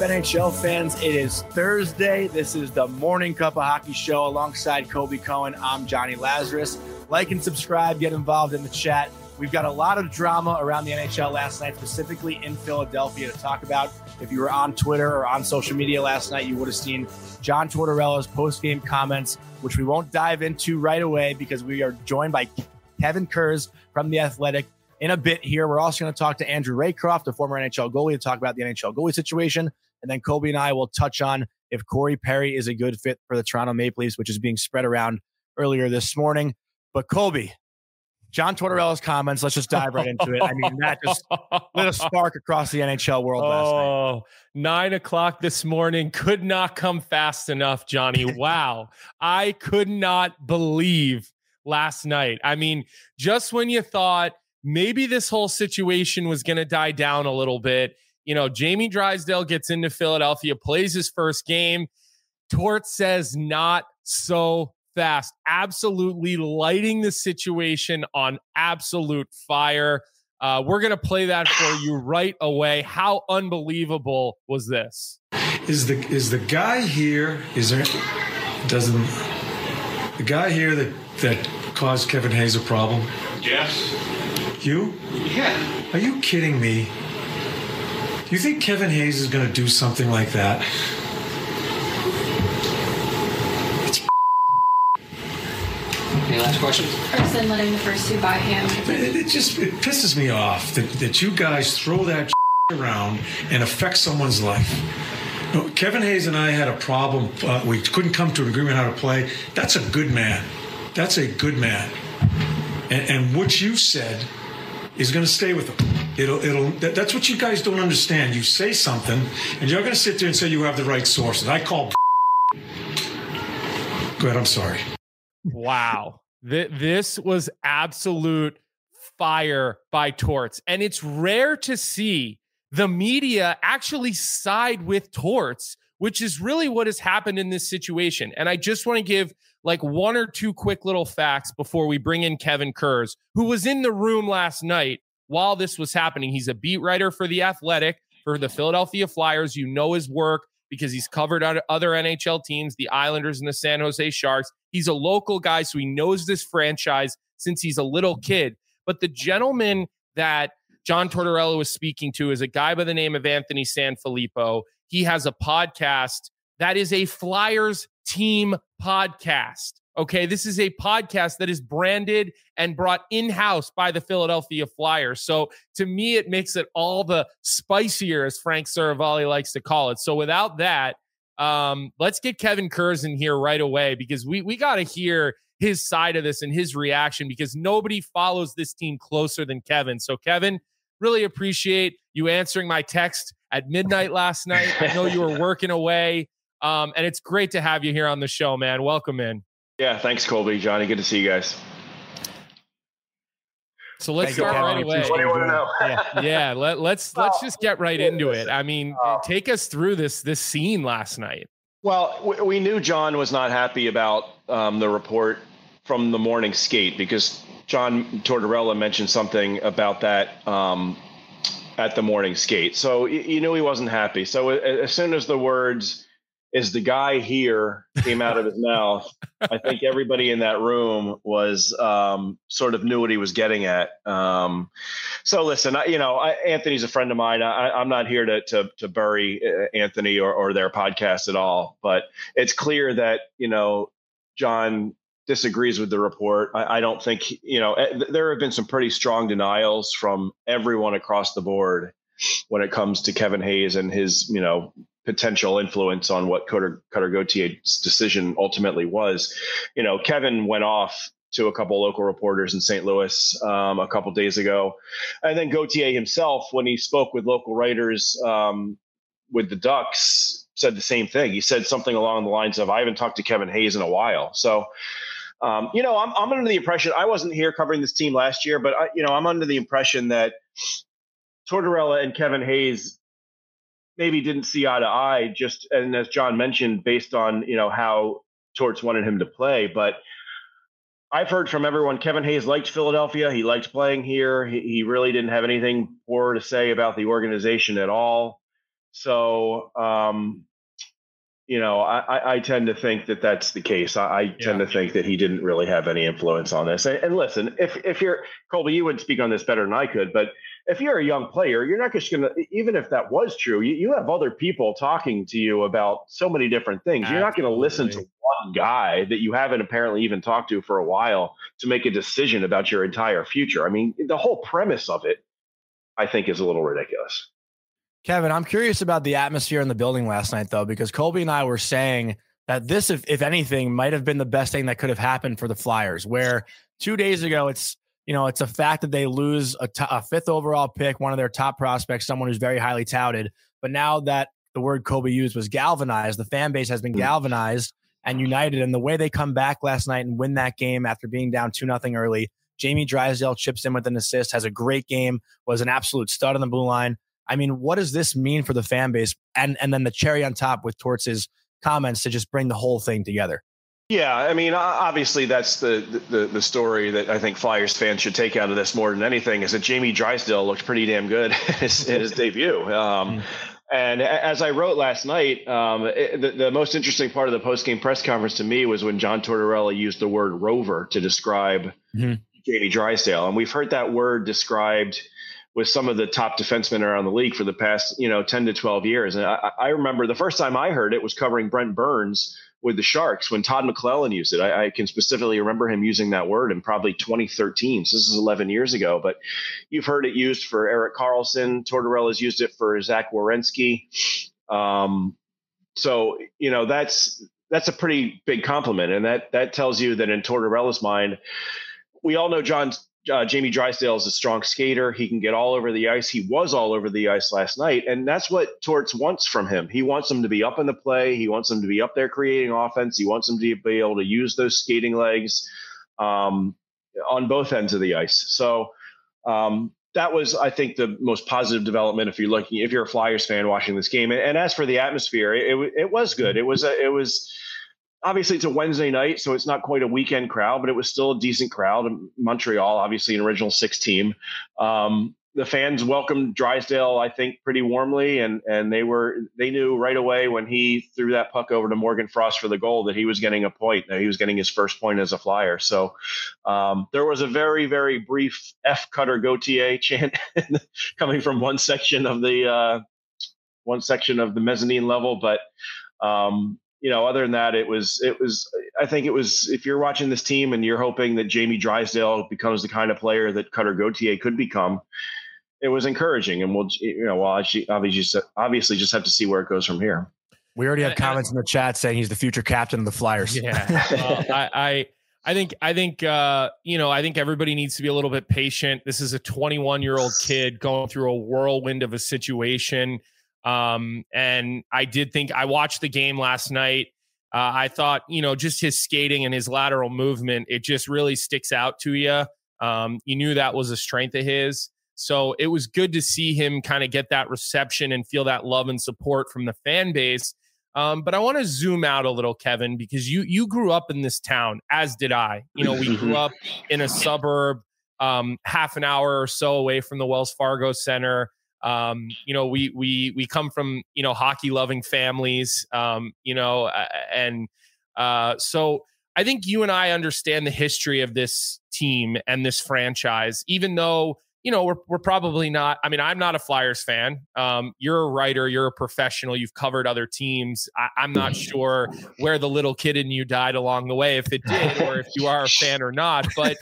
NHL fans? It is Thursday. This is the Morning Cup of Hockey show alongside Colby Cohen. I'm Jonny Lazarus. Like and subscribe, get involved in the chat. We've got a lot of drama around the NHL last night, specifically in Philadelphia, to talk about. If you were on Twitter or on social media last night, you would have seen John Tortorella's post game comments, which we won't dive into right away because we are joined by Kevin Kurz from The Athletic in a bit here. We're also going to talk to Andrew Raycroft, the former NHL goalie, to talk about the NHL goalie situation. And then Colby and I will touch on if Corey Perry is a good fit for the Toronto Maple Leafs, which is being spread around earlier this morning. But Colby, John Tortorella's comments, let's just dive right into it. I mean, that just lit a spark across the NHL world last night. Oh, nine o'clock this morning could not come fast enough, Jonny. Wow. I could not believe last night. I mean, just when you thought maybe this whole situation was going to die down a little bit, you know, Jamie Drysdale gets into Philadelphia, plays his first game. Tort says, not so fast, absolutely lighting the situation on absolute fire. Uh, we're going to play that for you right away. How unbelievable was this? Is the is the guy here? Is there doesn't the guy here that that caused Kevin Hayes a problem? Yes. You? Yeah. Are you kidding me? You think Kevin Hayes is going to do something like that? Any last questions? person letting the first two buy him. It, it just it pisses me off that, that you guys throw that around and affect someone's life. No, Kevin Hayes and I had a problem. Uh, we couldn't come to an agreement on how to play. That's a good man. That's a good man. And, and what you said is going to stay with him. It'll, it'll. That, that's what you guys don't understand. You say something, and you're going to sit there and say you have the right sources. I call. Go ahead. I'm sorry. Wow. Th- this was absolute fire by Torts. And it's rare to see the media actually side with Torts, which is really what has happened in this situation. And I just want to give like one or two quick little facts before we bring in Kevin Kurz, who was in the room last night while this was happening. He's a beat writer for The Athletic, for the Philadelphia Flyers. You know his work because he's covered other NHL teams, the Islanders and the San Jose Sharks. He's a local guy, so he knows this franchise since he's a little kid. But the gentleman that John Tortorella was speaking to is a guy by the name of Anthony Sanfilippo. He has a podcast that is a Flyers team podcast. Okay, this is a podcast that is branded and brought in house by the Philadelphia Flyers. So to me, it makes it all the spicier, as Frank Seravalli likes to call it. So without that, um, let's get Kevin Kurz in here right away because we we got to hear his side of this and his reaction because nobody follows this team closer than Kevin. So Kevin, really appreciate you answering my text at midnight last night. I know you were working away. Um, and it's great to have you here on the show, man. Welcome in. Yeah, thanks, Colby. Jonny, good to see you guys. So let's start right away. What do you want to know? yeah, yeah. Let, let's let's just get right into it. I mean, take us through this this scene last night. Well, we, we knew John was not happy about um, the report from the morning skate because John Tortorella mentioned something about that um, at the morning skate. So you knew he wasn't happy. So as soon as the words is the guy here came out of his mouth, I think everybody in that room was um, sort of knew what he was getting at. Um, so listen, I, you know, I, Anthony's a friend of mine. I, am not here to to, to bury uh, Anthony or, or their podcast at all, but it's clear that you know John disagrees with the report. I, I don't think you know eh, there have been some pretty strong denials from everyone across the board when it comes to Kevin Hayes and his, you know, potential influence on what Cutter, Cutter Gauthier's decision ultimately was. You know, Kevin went off to a couple local reporters in St. Louis um, a couple days ago, and then Gauthier himself, when he spoke with local writers um, with the Ducks, said the same thing. He said something along the lines of, "I haven't talked to Kevin Hayes in a while." So. Um, you know, I'm, I'm under the impression I wasn't here covering this team last year, but I, you know, I'm under the impression that Tortorella and Kevin Hayes maybe didn't see eye to eye just and as John mentioned based on you know how Torts wanted him to play. But I've heard from everyone Kevin Hayes liked Philadelphia. He liked playing here. He, he really didn't have anything poor to say about the organization at all. So, um, you know, I, I tend to think that that's the case. I, I tend Yeah. to think that he didn't really have any influence on this. And, and listen, if if you're Colby, you would speak on this better than I could, but if you're a young player, you're not just going to, even if that was true, you, you have other people talking to you about so many different things. You're not going to listen to one guy that you haven't apparently even talked to for a while to make a decision about your entire future. I mean, the whole premise of it, I think, is a little ridiculous. Kevin, I'm curious about the atmosphere in the building last night, though, because Colby and I were saying that this, if, if anything, might have been the best thing that could have happened for the Flyers. Where two days ago, it's you know it's a fact that they lose a fifth overall pick, one of their top prospects, someone who's very highly touted. But now that the word Colby used was galvanized, the fan base has been hmm. galvanized and united. And the way they come back last night and win that game after being down two nothing early, Jamie Drysdale chips in with an assist, has a great game, was an absolute stud on the blue line. I mean, what does this mean for the fan base? And and then the cherry on top with Torts's comments to just bring the whole thing together. Yeah, I mean, obviously, that's the, the the story that I think Flyers fans should take out of this more than anything is that Jamie Drysdale looked pretty damn good in his, in his debut. Um, and as I wrote last night, um, it, the, the most interesting part of the post game press conference to me was when John Tortorella used the word rover to describe Mhm. Jamie Drysdale, and we've heard that word described with some of the top defensemen around the league for the past, you know, 10 to 12 years. And I, I remember the first time I heard it was covering Brent Burns with the Sharks when Todd McLellan used it. I, I can specifically remember him using that word in probably 2013. So this is 11 years ago, but you've heard it used for Erik Karlsson. Tortorella's used it for Zach Werenski. Um, so, you know, that's, that's a pretty big compliment. And that, that tells you that in Tortorella's mind, we all know John uh, Jamie Drysdale is a strong skater. He can get all over the ice. He was all over the ice last night, and that's what Torts wants from him. He wants him to be up in the play. He wants him to be up there creating offense. He wants him to be able to use those skating legs um, on both ends of the ice. So um, that was, I think, the most positive development if you're looking, if you're a Flyers fan watching this game. And, and as for the atmosphere, it, it, it was good. It was a, it was obviously it's a Wednesday night, so it's not quite a weekend crowd, but it was still a decent crowd. Montreal, obviously an original six team. Um, the fans welcomed Drysdale, I think, pretty warmly, and and they were they knew right away when he threw that puck over to Morgan Frost for the goal that he was getting a point, that he was getting his first point as a Flyer. So um, there was a very very brief F Cutter Gauthier chant coming from one section of the uh, one section of the mezzanine level, but um, you know, other than that, it was it was. I think it was. If you're watching this team and you're hoping that Jamie Drysdale becomes the kind of player that Cutter Gauthier could become, it was encouraging. And we'll, you know, well, actually, obviously, obviously, just have to see where it goes from here. We already have And- and- comments in the chat saying he's the future captain of the Flyers. Yeah. Well, I, I I think I think uh, you know I think everybody needs to be a little bit patient. This is a 21 year old kid going through a whirlwind of a situation, um, and I did think I watched the game last night. Uh, I thought you know just his skating and his lateral movement it just really sticks out to you. Um, you knew that was a strength of his. So it was good to see him kind of get that reception and feel that love and support from the fan base. Um, but I want to zoom out a little, Kevin, because you you grew up in this town, as did I. You know, we grew up in a suburb, um, half an hour or so away from the Wells Fargo Center. Um, you know, we we we come from you know hockey loving families. Um, you know, and uh, so I think you and I understand the history of this team and this franchise, even though you know we're we're probably not. I mean, I'm not a Flyers fan. Um, you're a writer. You're a professional. You've covered other teams. I, I'm not sure where the little kid in you died along the way, if it did, or if you are a fan or not. But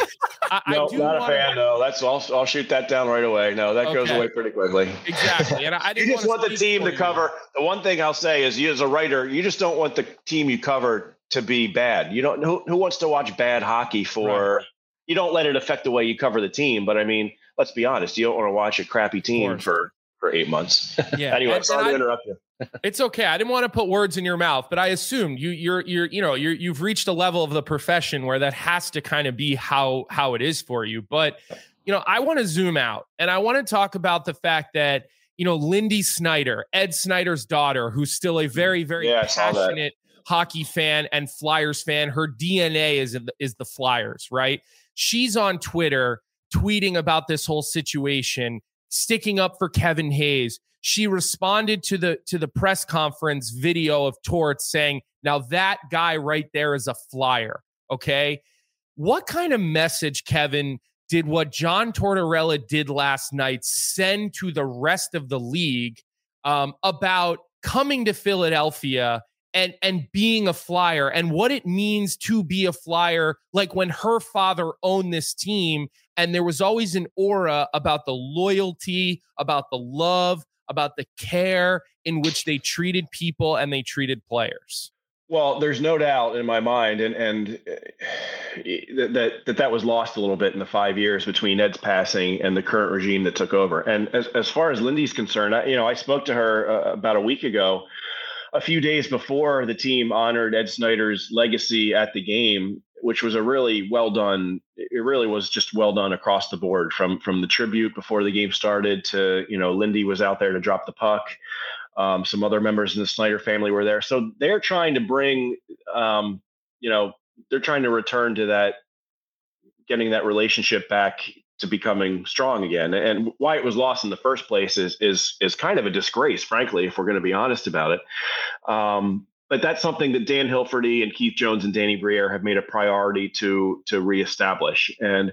I, No, I do not a fan. No, that's I'll I'll shoot that down right away. No, that goes away pretty quickly. Exactly, and I, I just wanna want the team to cover. The one thing I'll say is, you as a writer, you just don't want the team you cover to be bad. You don't. Who, who wants to watch bad hockey for? You don't let it affect the way you cover the team. But I mean, let's be honest. You don't want to watch a crappy team for for eight months. Yeah. anyway, And- sorry and to I- interrupt you. It's okay. I didn't want to put words in your mouth, but I assumed you you're you're you know you're you've reached a level of the profession where that has to kind of be how how it is for you. But you know, I want to zoom out and I want to talk about the fact that you know Lindy Snider, Ed Snider's daughter, who's still a very very Yeah, I saw that. passionate hockey fan and Flyers fan. Her DNA is is the Flyers, right? She's on Twitter tweeting about this whole situation sticking up for Kevin Hayes. She responded to the to the press conference video of Torts saying, "Now that guy right there is a flyer." Okay, what kind of message, Kevin, did what John Tortorella did last night send to the rest of the league um, about coming to Philadelphia and and being a flyer and what it means to be a flyer like when her father owned this team and there was always an aura about the loyalty about the love about the care in which they treated people and they treated players well, there's no doubt in my mind, and and that that that was lost a little bit in the five years between Ed's passing and the current regime that took over. And as as far as Lindy's concerned, I, you know, I spoke to her uh, about a week ago, a few days before the team honored Ed Snider's legacy at the game, which was a really well done. It really was just well done across the board, from from the tribute before the game started to you know Lindy was out there to drop the puck. Um, some other members in the Snider family were there. So they're trying to bring, um, you know, they're trying to return to that, getting that relationship back to becoming strong again. And why it was lost in the first place is is is kind of a disgrace, frankly, if we're going to be honest about it. Um, but that's something that Dan Hilferty and Keith Jones and Danny Briere have made a priority to to reestablish. And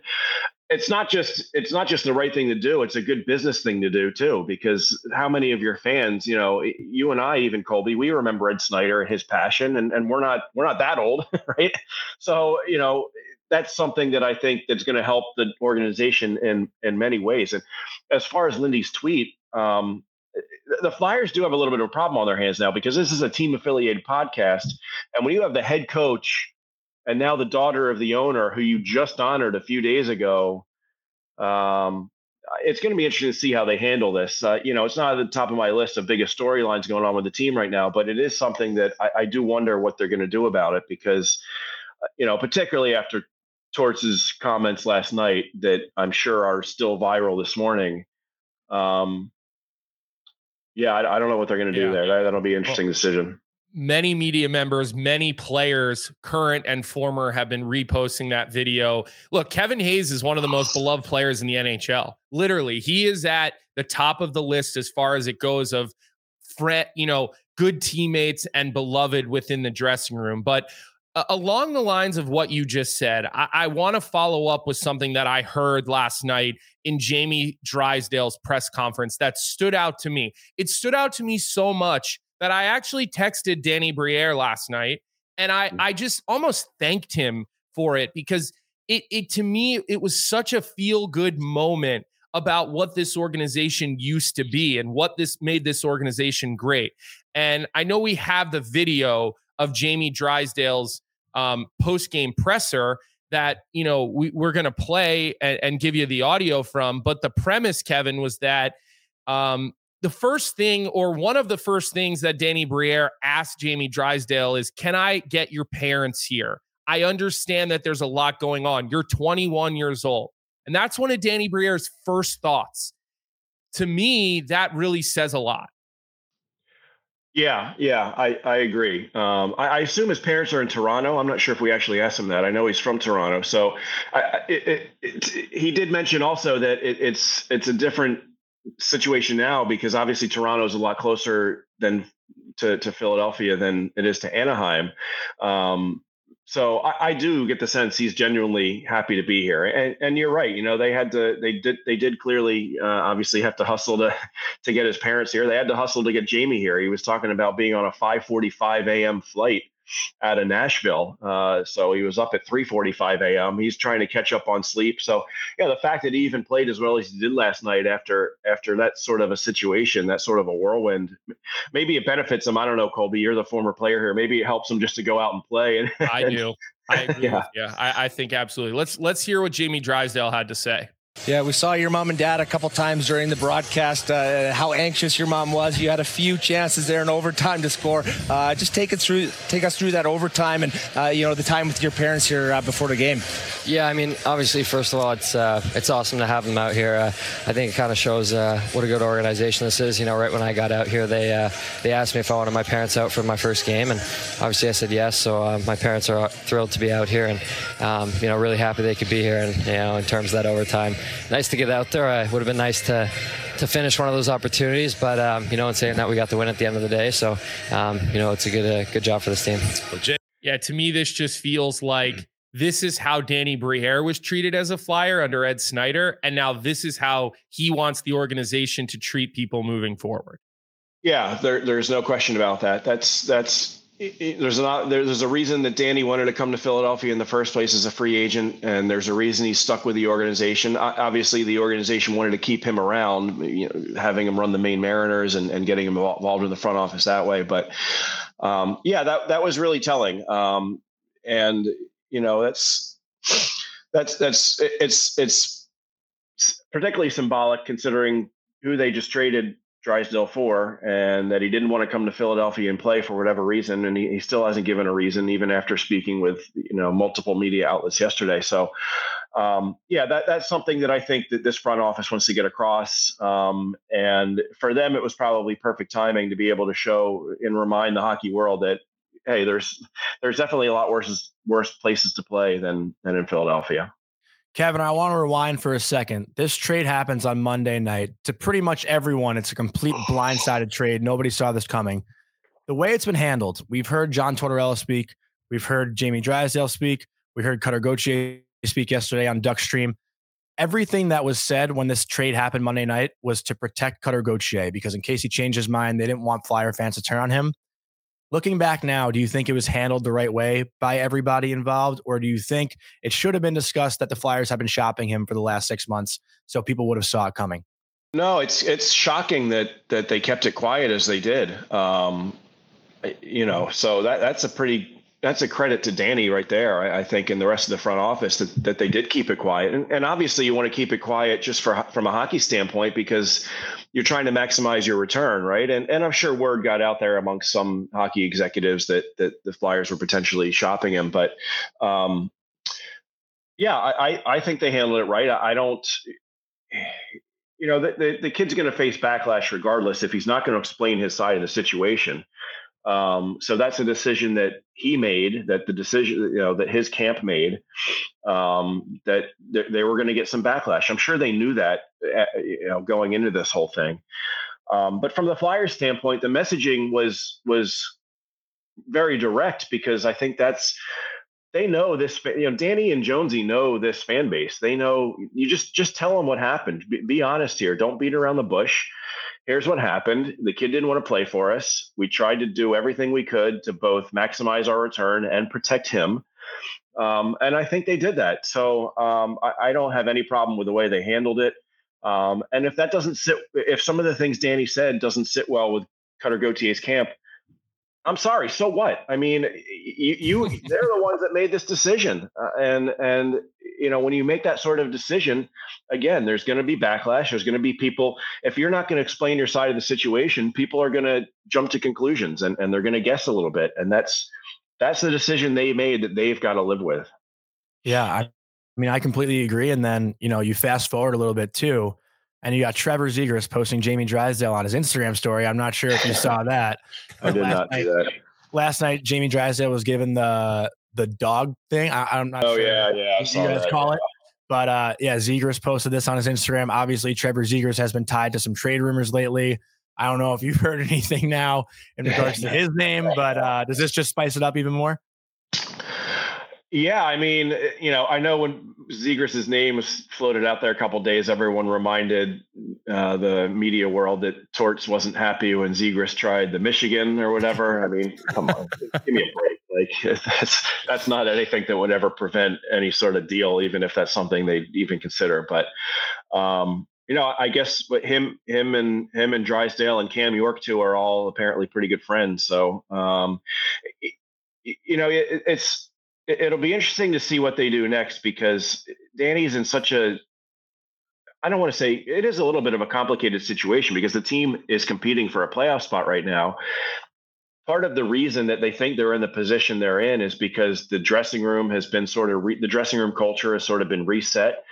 it's not just it's not just the right thing to do it's a good business thing to do too because how many of your fans you know you and i even colby we remember ed Snider and his passion and, and we're not we're not that old right so you know that's something that i think that's going to help the organization in in many ways and as far as lindy's tweet um, the Flyers do have a little bit of a problem on their hands now because this is a team affiliated podcast. And when you have the head coach and now the daughter of the owner who you just honored a few days ago um, it's going to be interesting to see how they handle this uh, you know it's not at the top of my list of biggest storylines going on with the team right now but it is something that i, I do wonder what they're going to do about it because uh, you know particularly after torts's comments last night that i'm sure are still viral this morning um, yeah I, I don't know what they're going to do yeah. there that, that'll be an interesting well, decision many media members, many players, current and former, have been reposting that video. Look, Kevin Hayes is one of the most beloved players in the NHL. Literally, he is at the top of the list as far as it goes of fret, you know, good teammates and beloved within the dressing room. But uh, along the lines of what you just said, I, I want to follow up with something that I heard last night in Jamie Drysdale's press conference that stood out to me. It stood out to me so much that I actually texted Danny Briere last night and I mm. I just almost thanked him for it because it it to me it was such a feel good moment about what this organization used to be and what this made this organization great. And I know we have the video of Jamie Drysdale's um, post game presser that you know we, we're going to play and, and, give you the audio from. But the premise, Kevin, was that um, the first thing or one of the first things that Danny Briere asked Jamie Drysdale is, Can I get your parents here? I understand that there's a lot going on. You're 21 years old. And that's one of Danny Briere's first thoughts. To me, that really says a lot. Yeah, yeah, I, I agree. Um, I, I, assume his parents are in Toronto. I'm not sure if we actually asked him that. I know he's from Toronto, so I, it, it, it, he did mention also that it's it's a different situation now because obviously Toronto is a lot closer than to, to Philadelphia than it is to Anaheim. Um, so I, I, do get the sense he's genuinely happy to be here, and and you're right. You know, they had to, they did, they did clearly, uh, obviously, have to hustle to to get his parents here. They had to hustle to get Jamie here. He was talking about being on a 5:45 a.m. flight out of Nashville. Uh, so he was up at 3:45 a.m. He's trying to catch up on sleep. So yeah, the fact that he even played as well as he did last night after after that sort of a situation, that sort of a whirlwind, maybe it benefits him. I don't know, Colby. You're the former player here. Maybe it helps him just to go out and play. And, I do. I agree. yeah, yeah. I, I think absolutely. Let's let's hear what Jamie Drysdale had to say. Yeah, we saw your mom and dad a couple times during the broadcast. Uh, how anxious your mom was. You had a few chances there in overtime to score. Uh, just take it through, take us through that overtime and uh, you know the time with your parents here uh, before the game. Yeah, I mean, obviously, first of all, it's uh, it's awesome to have them out here. Uh, I think it kind of shows what a good organization this is. You know, right when I got out here, they they asked me if I wanted my parents out for my first game, and obviously I said yes. So my parents are thrilled to be out here, and um, you know, really happy they could be here. And you know, in terms of that overtime nice to get out there. Uh, it would have been nice to to finish one of those opportunities. But um, you know, in saying that, we got the win at the end of the day. So um, you know, it's a good uh, good job for this team. Yeah, to me, this just feels like this is how Danny Briere was treated as a flyer under Ed Snider. And now this is how he wants the organization to treat people moving forward. Yeah, there, there's no question about that. That's that's there's not there's a reason that Danny wanted to come to Philadelphia in the first place as a free agent, and there's a reason he's stuck with the organization. Obviously, the organization wanted to keep him around, you know, having him run the Maine Mariners and, and getting him involved in the front office that way. But um, yeah, that that was really telling. Um, and you know, that's that's that's it's it's particularly symbolic considering who they just traded Drysdale for, and that he didn't want to come to Philadelphia and play for whatever reason, and he, he, still hasn't given a reason, even after speaking with you know multiple media outlets yesterday. So, um, yeah, that that's something that I think that this front office wants to get across, um, and for them, it was probably perfect timing to be able to show and remind the hockey world that hey, there's there's definitely a lot worse worse places to play than than in Philadelphia. Kevin, I want to rewind for a second. This trade happens on Monday night. To pretty much everyone, it's a complete blindsided trade. Nobody saw this coming. The way it's been handled, we've heard John Tortorella speak. We've heard Jamie Drysdale speak. We heard Cutter Gauthier speak yesterday on Duckstream. Everything that was said when this trade happened Monday night was to protect Cutter Gauthier because in case he changed his mind, they didn't want Flyer fans to turn on him. Looking back now, do you think it was handled the right way by everybody involved, or do you think it should have been discussed that the Flyers have been shopping him for the last six months, so people would have saw it coming? No, it's it's shocking that that they kept it quiet as they did. Um, you know, so that that's a pretty that's a credit to Danny right there. I, I, think, and the rest of the front office that, that they did keep it quiet. And, and obviously, you want to keep it quiet just for from a hockey standpoint because you're trying to maximize your return, right? And and I'm sure word got out there amongst some hockey executives that that the Flyers were potentially shopping him. But um, yeah, I I think they handled it right. I, I don't. You know, the, the, the kid's going to face backlash regardless if he's not going to explain his side of the situation. Um, so that's a decision that he made, that the decision, you know, that his camp made, um, that th- they were going to get some backlash. I'm sure they knew that, uh, you know, going into this whole thing. Um, but from the Flyers standpoint, the messaging was was very direct because I think that's they know this. You know, Danny and Jonesy know this fan base. They know you just just tell them what happened. Be, be honest here. Don't beat around the bush here's what happened. The kid didn't want to play for us. We tried to do everything we could to both maximize our return and protect him. Um, and I think they did that. So um, I, I, don't have any problem with the way they handled it. Um, and if that doesn't sit, if some of the things Danny said doesn't sit well with Cutter Gauthier's camp, I'm sorry. So what? I mean, you, you they're the ones that made this decision, uh, and and you know when you make that sort of decision, again, there's going to be backlash. There's going to be people. If you're not going to explain your side of the situation, people are going to jump to conclusions and and they're going to guess a little bit, and that's that's the decision they made that they've got to live with. Yeah, I, I mean, I completely agree. And then you know, you fast forward a little bit too and you got Trevor Zegras posting Jamie Drysdale on his Instagram story. I'm not sure if you saw that. I did not night, see that. Last night, Jamie Drysdale was given the the dog thing. I, am not oh, sure. yeah, yeah. You guys that, call yeah. it. But uh, yeah, Zegras posted this on his Instagram. Obviously, Trevor Zegras has been tied to some trade rumors lately. I don't know if you've heard anything now in regards to his name, but uh, does this just spice it up even more? Yeah, I mean, eh, you know, I know when Zegras's name was floated out there a couple days, everyone reminded uh, the media world that Torts wasn't happy when Zegras tried the Michigan or whatever. I mean, come on, give me a break. Like that's that's not anything that would ever prevent any sort of deal, even if that's something they even consider. But um, you know, I guess but him, him and him and Drysdale and Cam York too are all apparently pretty good friends. So um, you know, it, it's it'll be interesting to see what they do next because Danny's in such a I don't want to say it is a little bit of a complicated situation because the team is competing for a playoff spot right now. Part of the reason that they think they're in the position they're in is because the dressing room has been sort of re- the dressing room culture has sort of been reset.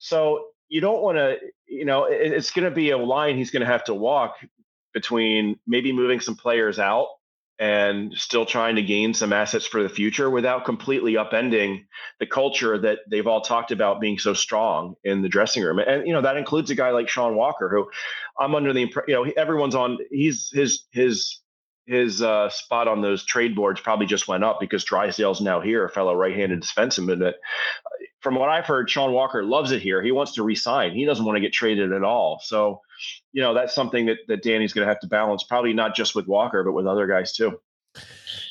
So you don't want to, you know, it, it's going to be a line he's going to have to walk between maybe moving some players out and still trying to gain some assets for the future without completely upending the culture that they've all talked about being so strong in the dressing room. And you know that includes a guy like Sean Walker, who I'm under the impression, you know, everyone's on. He's his his his uh, spot on those trade boards probably just went up because Drysdale's now here, a fellow right-handed defenseman. Uh, from what I've heard, Sean Walker loves it here. He wants to resign. He doesn't want to get traded at all. So, you know, that's something that that Danny's going to have to balance, probably not just with Walker, but with other guys too.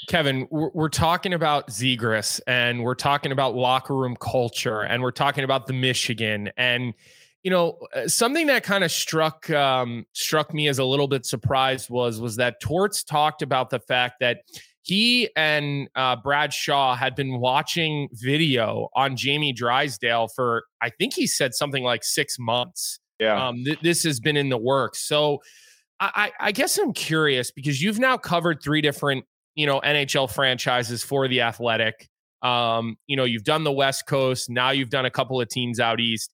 Kevin, we're, talking about Zegras and we're talking about locker room culture and we're talking about the Michigan and you know uh, something that kind of struck um, struck me as a little bit surprised was was that Torts talked about the fact that he and uh, Brad Shaw had been watching video on Jamie Drysdale for I think he said something like six months. Yeah, um, th- this has been in the works. So I, I guess I'm curious because you've now covered three different you know NHL franchises for the Athletic. Um, you know, you've done the West Coast. Now you've done a couple of teams out east.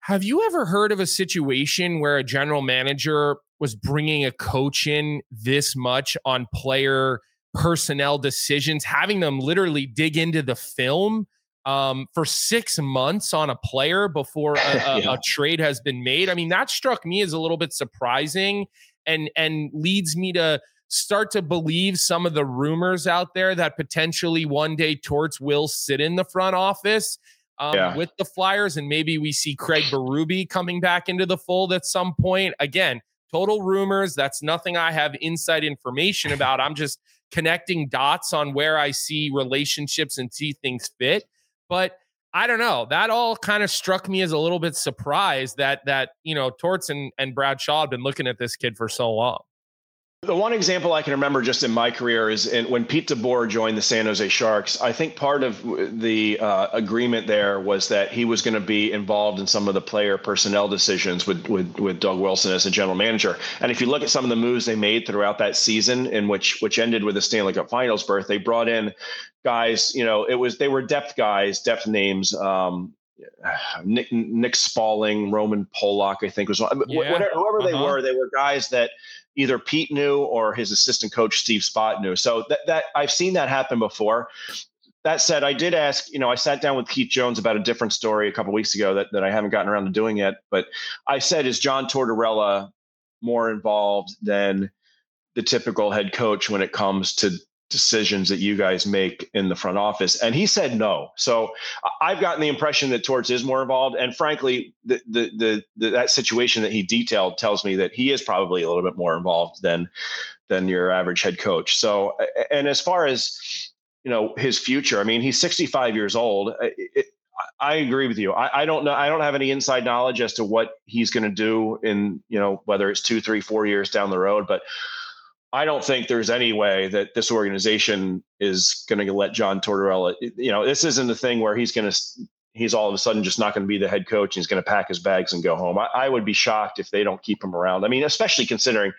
Have you ever heard of a situation where a general manager was bringing a coach in this much on player personnel decisions, having them literally dig into the film um, for six months on a player before a, a, yeah. a trade has been made? I mean, that struck me as a little bit surprising and and leads me to start to believe some of the rumors out there that potentially one day Torts will sit in the front office um, yeah. with the Flyers, and maybe we see Craig Berube coming back into the fold at some point. Again, total rumors. That's nothing I have inside information about. I'm just connecting dots on where I see relationships and see things fit. But I don't know. That all kind of struck me as a little bit surprised that that you know Torts and, and Brad Shaw had been looking at this kid for so long. The one example I can remember just in my career is in, when Pete DeBoer joined the San Jose Sharks. I think part of the uh, agreement there was that he was going to be involved in some of the player personnel decisions with, with with Doug Wilson as a general manager. And if you look at some of the moves they made throughout that season, in which which ended with the Stanley Cup Finals berth, they brought in guys. You know, it was they were depth guys, depth names. Um, Nick Nick Spaling, Roman Polak, I think was one. Yeah. Whatever, whoever uh-huh. they were, they were guys that either Pete knew or his assistant coach Steve Spott knew. So that, that I've seen that happen before. That said, I did ask, you know, I sat down with Keith Jones about a different story a couple weeks ago that, that I haven't gotten around to doing yet. But I said, is John Tortorella more involved than the typical head coach when it comes to decisions that you guys make in the front office? And he said no. So I've gotten the impression that Torts is more involved. And frankly, the, the, the, the, that situation that he detailed tells me that he is probably a little bit more involved than than your average head coach. So, and as far as you know his future, I mean, he's 65 years old. It, I agree with you. I, I, don't know. I don't have any inside knowledge as to what he's going to do in, you know, whether it's two, three, four years down the road. But I don't think there's any way that this organization is going to let John Tortorella. You know, this isn't a thing where he's going to he's all of a sudden just not going to be the head coach. He's going to pack his bags and go home. I, I, would be shocked if they don't keep him around. I mean, especially considering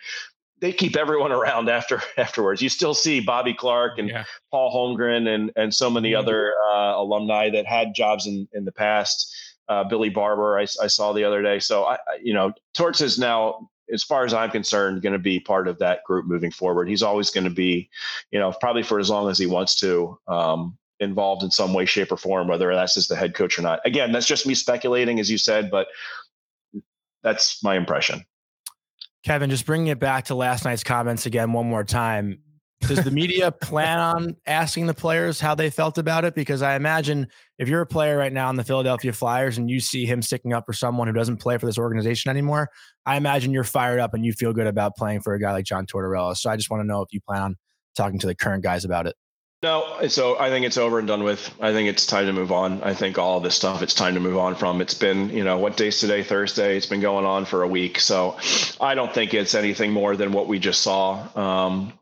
they keep everyone around after afterwards. You still see Bobby Clarke and yeah. Paul Holmgren and and so many mm-hmm. other uh, alumni that had jobs in in the past. Uh, Billy Barber, I, I, saw the other day. So I, you know, Torts is now as far as I'm concerned, going to be part of that group moving forward. He's always going to be, you know, probably for as long as he wants to, um, involved in some way, shape, or form, whether that's as the head coach or not. Again, that's just me speculating, as you said, but that's my impression. Kevin, just bringing it back to last night's comments again one more time does the media plan on asking the players how they felt about it? Because I imagine if you're a player right now in the Philadelphia Flyers and you see him sticking up for someone who doesn't play for this organization anymore, I imagine you're fired up and you feel good about playing for a guy like John Tortorella. So I just want to know if you plan on talking to the current guys about it. No, so I think it's over and done with. I think it's time to move on. I think all this stuff it's time to move on from. It's been, you know, what day's today? Thursday. It's been going on for a week. So I don't think it's anything more than what we just saw. Um,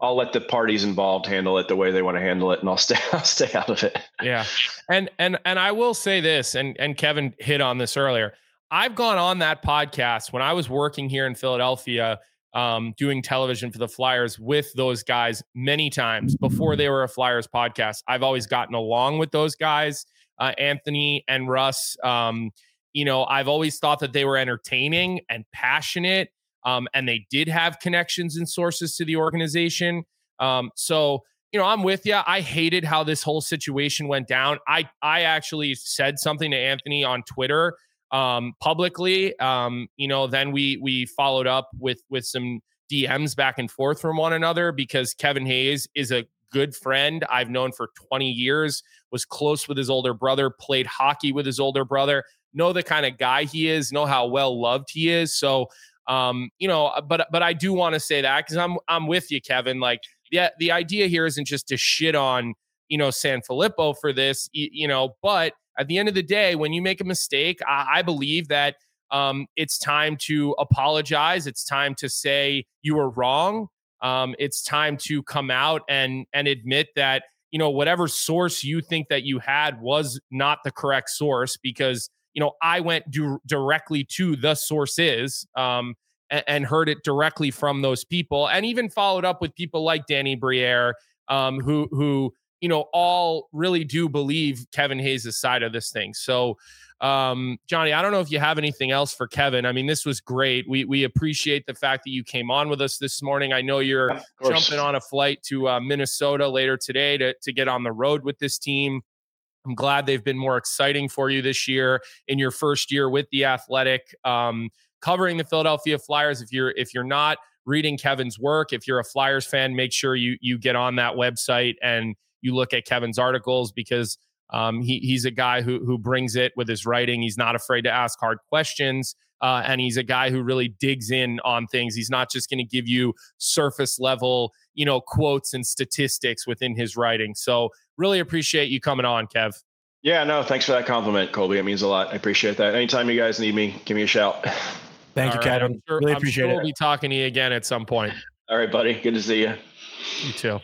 I'll let the parties involved handle it the way they want to handle it, and I'll stay I'll stay out of it. Yeah, and and and I will say this, and and Kevin hit on this earlier. I've gone on that podcast when I was working here in Philadelphia, um, doing television for the Flyers with those guys many times before they were a Flyers podcast. I've always gotten along with those guys, uh, Anthony and Russ. Um, you know, I've always thought that they were entertaining and passionate um, and they did have connections and sources to the organization. Um, so you know, I'm with you. I hated how this whole situation went down. I I actually said something to Anthony on Twitter um, publicly. Um, you know, then we we followed up with with some DMs back and forth from one another because Kevin Hayes is a good friend I've known for 20 years, was close with his older brother, played hockey with his older brother, know the kind of guy he is, know how well loved he is. So, um, you know, but but I do want to say that because I'm I'm with you, Kevin. Like, yeah, the idea here isn't just to shit on you know Sanfilippo for this, you, you know, but at the end of the day, when you make a mistake, I, I believe that um, it's time to apologize. It's time to say you were wrong. Um, it's time to come out and and admit that you know whatever source you think that you had was not the correct source because you know I went do, directly to the sources um, and, and, heard it directly from those people, and even followed up with people like Danny Briere, um, who who you know all really do believe Kevin Hayes' side of this thing. So um, Jonny, I don't know if you have anything else for Kevin. I mean, this was great. We we appreciate the fact that you came on with us this morning. I know you're jumping on a flight to uh, Minnesota later today to to get on the road with this team. I'm glad they've been more exciting for you this year in your first year with the Athletic, um, covering the Philadelphia Flyers. If you're if you're not reading Kevin's work, if you're a Flyers fan, make sure you you get on that website and you look at Kevin's articles because um, he, he's a guy who who brings it with his writing. He's not afraid to ask hard questions, uh, and he's a guy who really digs in on things. He's not just going to give you surface level, you know, quotes and statistics within his writing. So, really appreciate you coming on, Kev. Yeah, no, thanks for that compliment, Colby. It means a lot. I appreciate that. Anytime you guys need me, give me a shout. Thank All you, right. Kevin. Sure, really appreciate sure it. We'll be talking to you again at some point. All right, buddy. Good to see you. You too.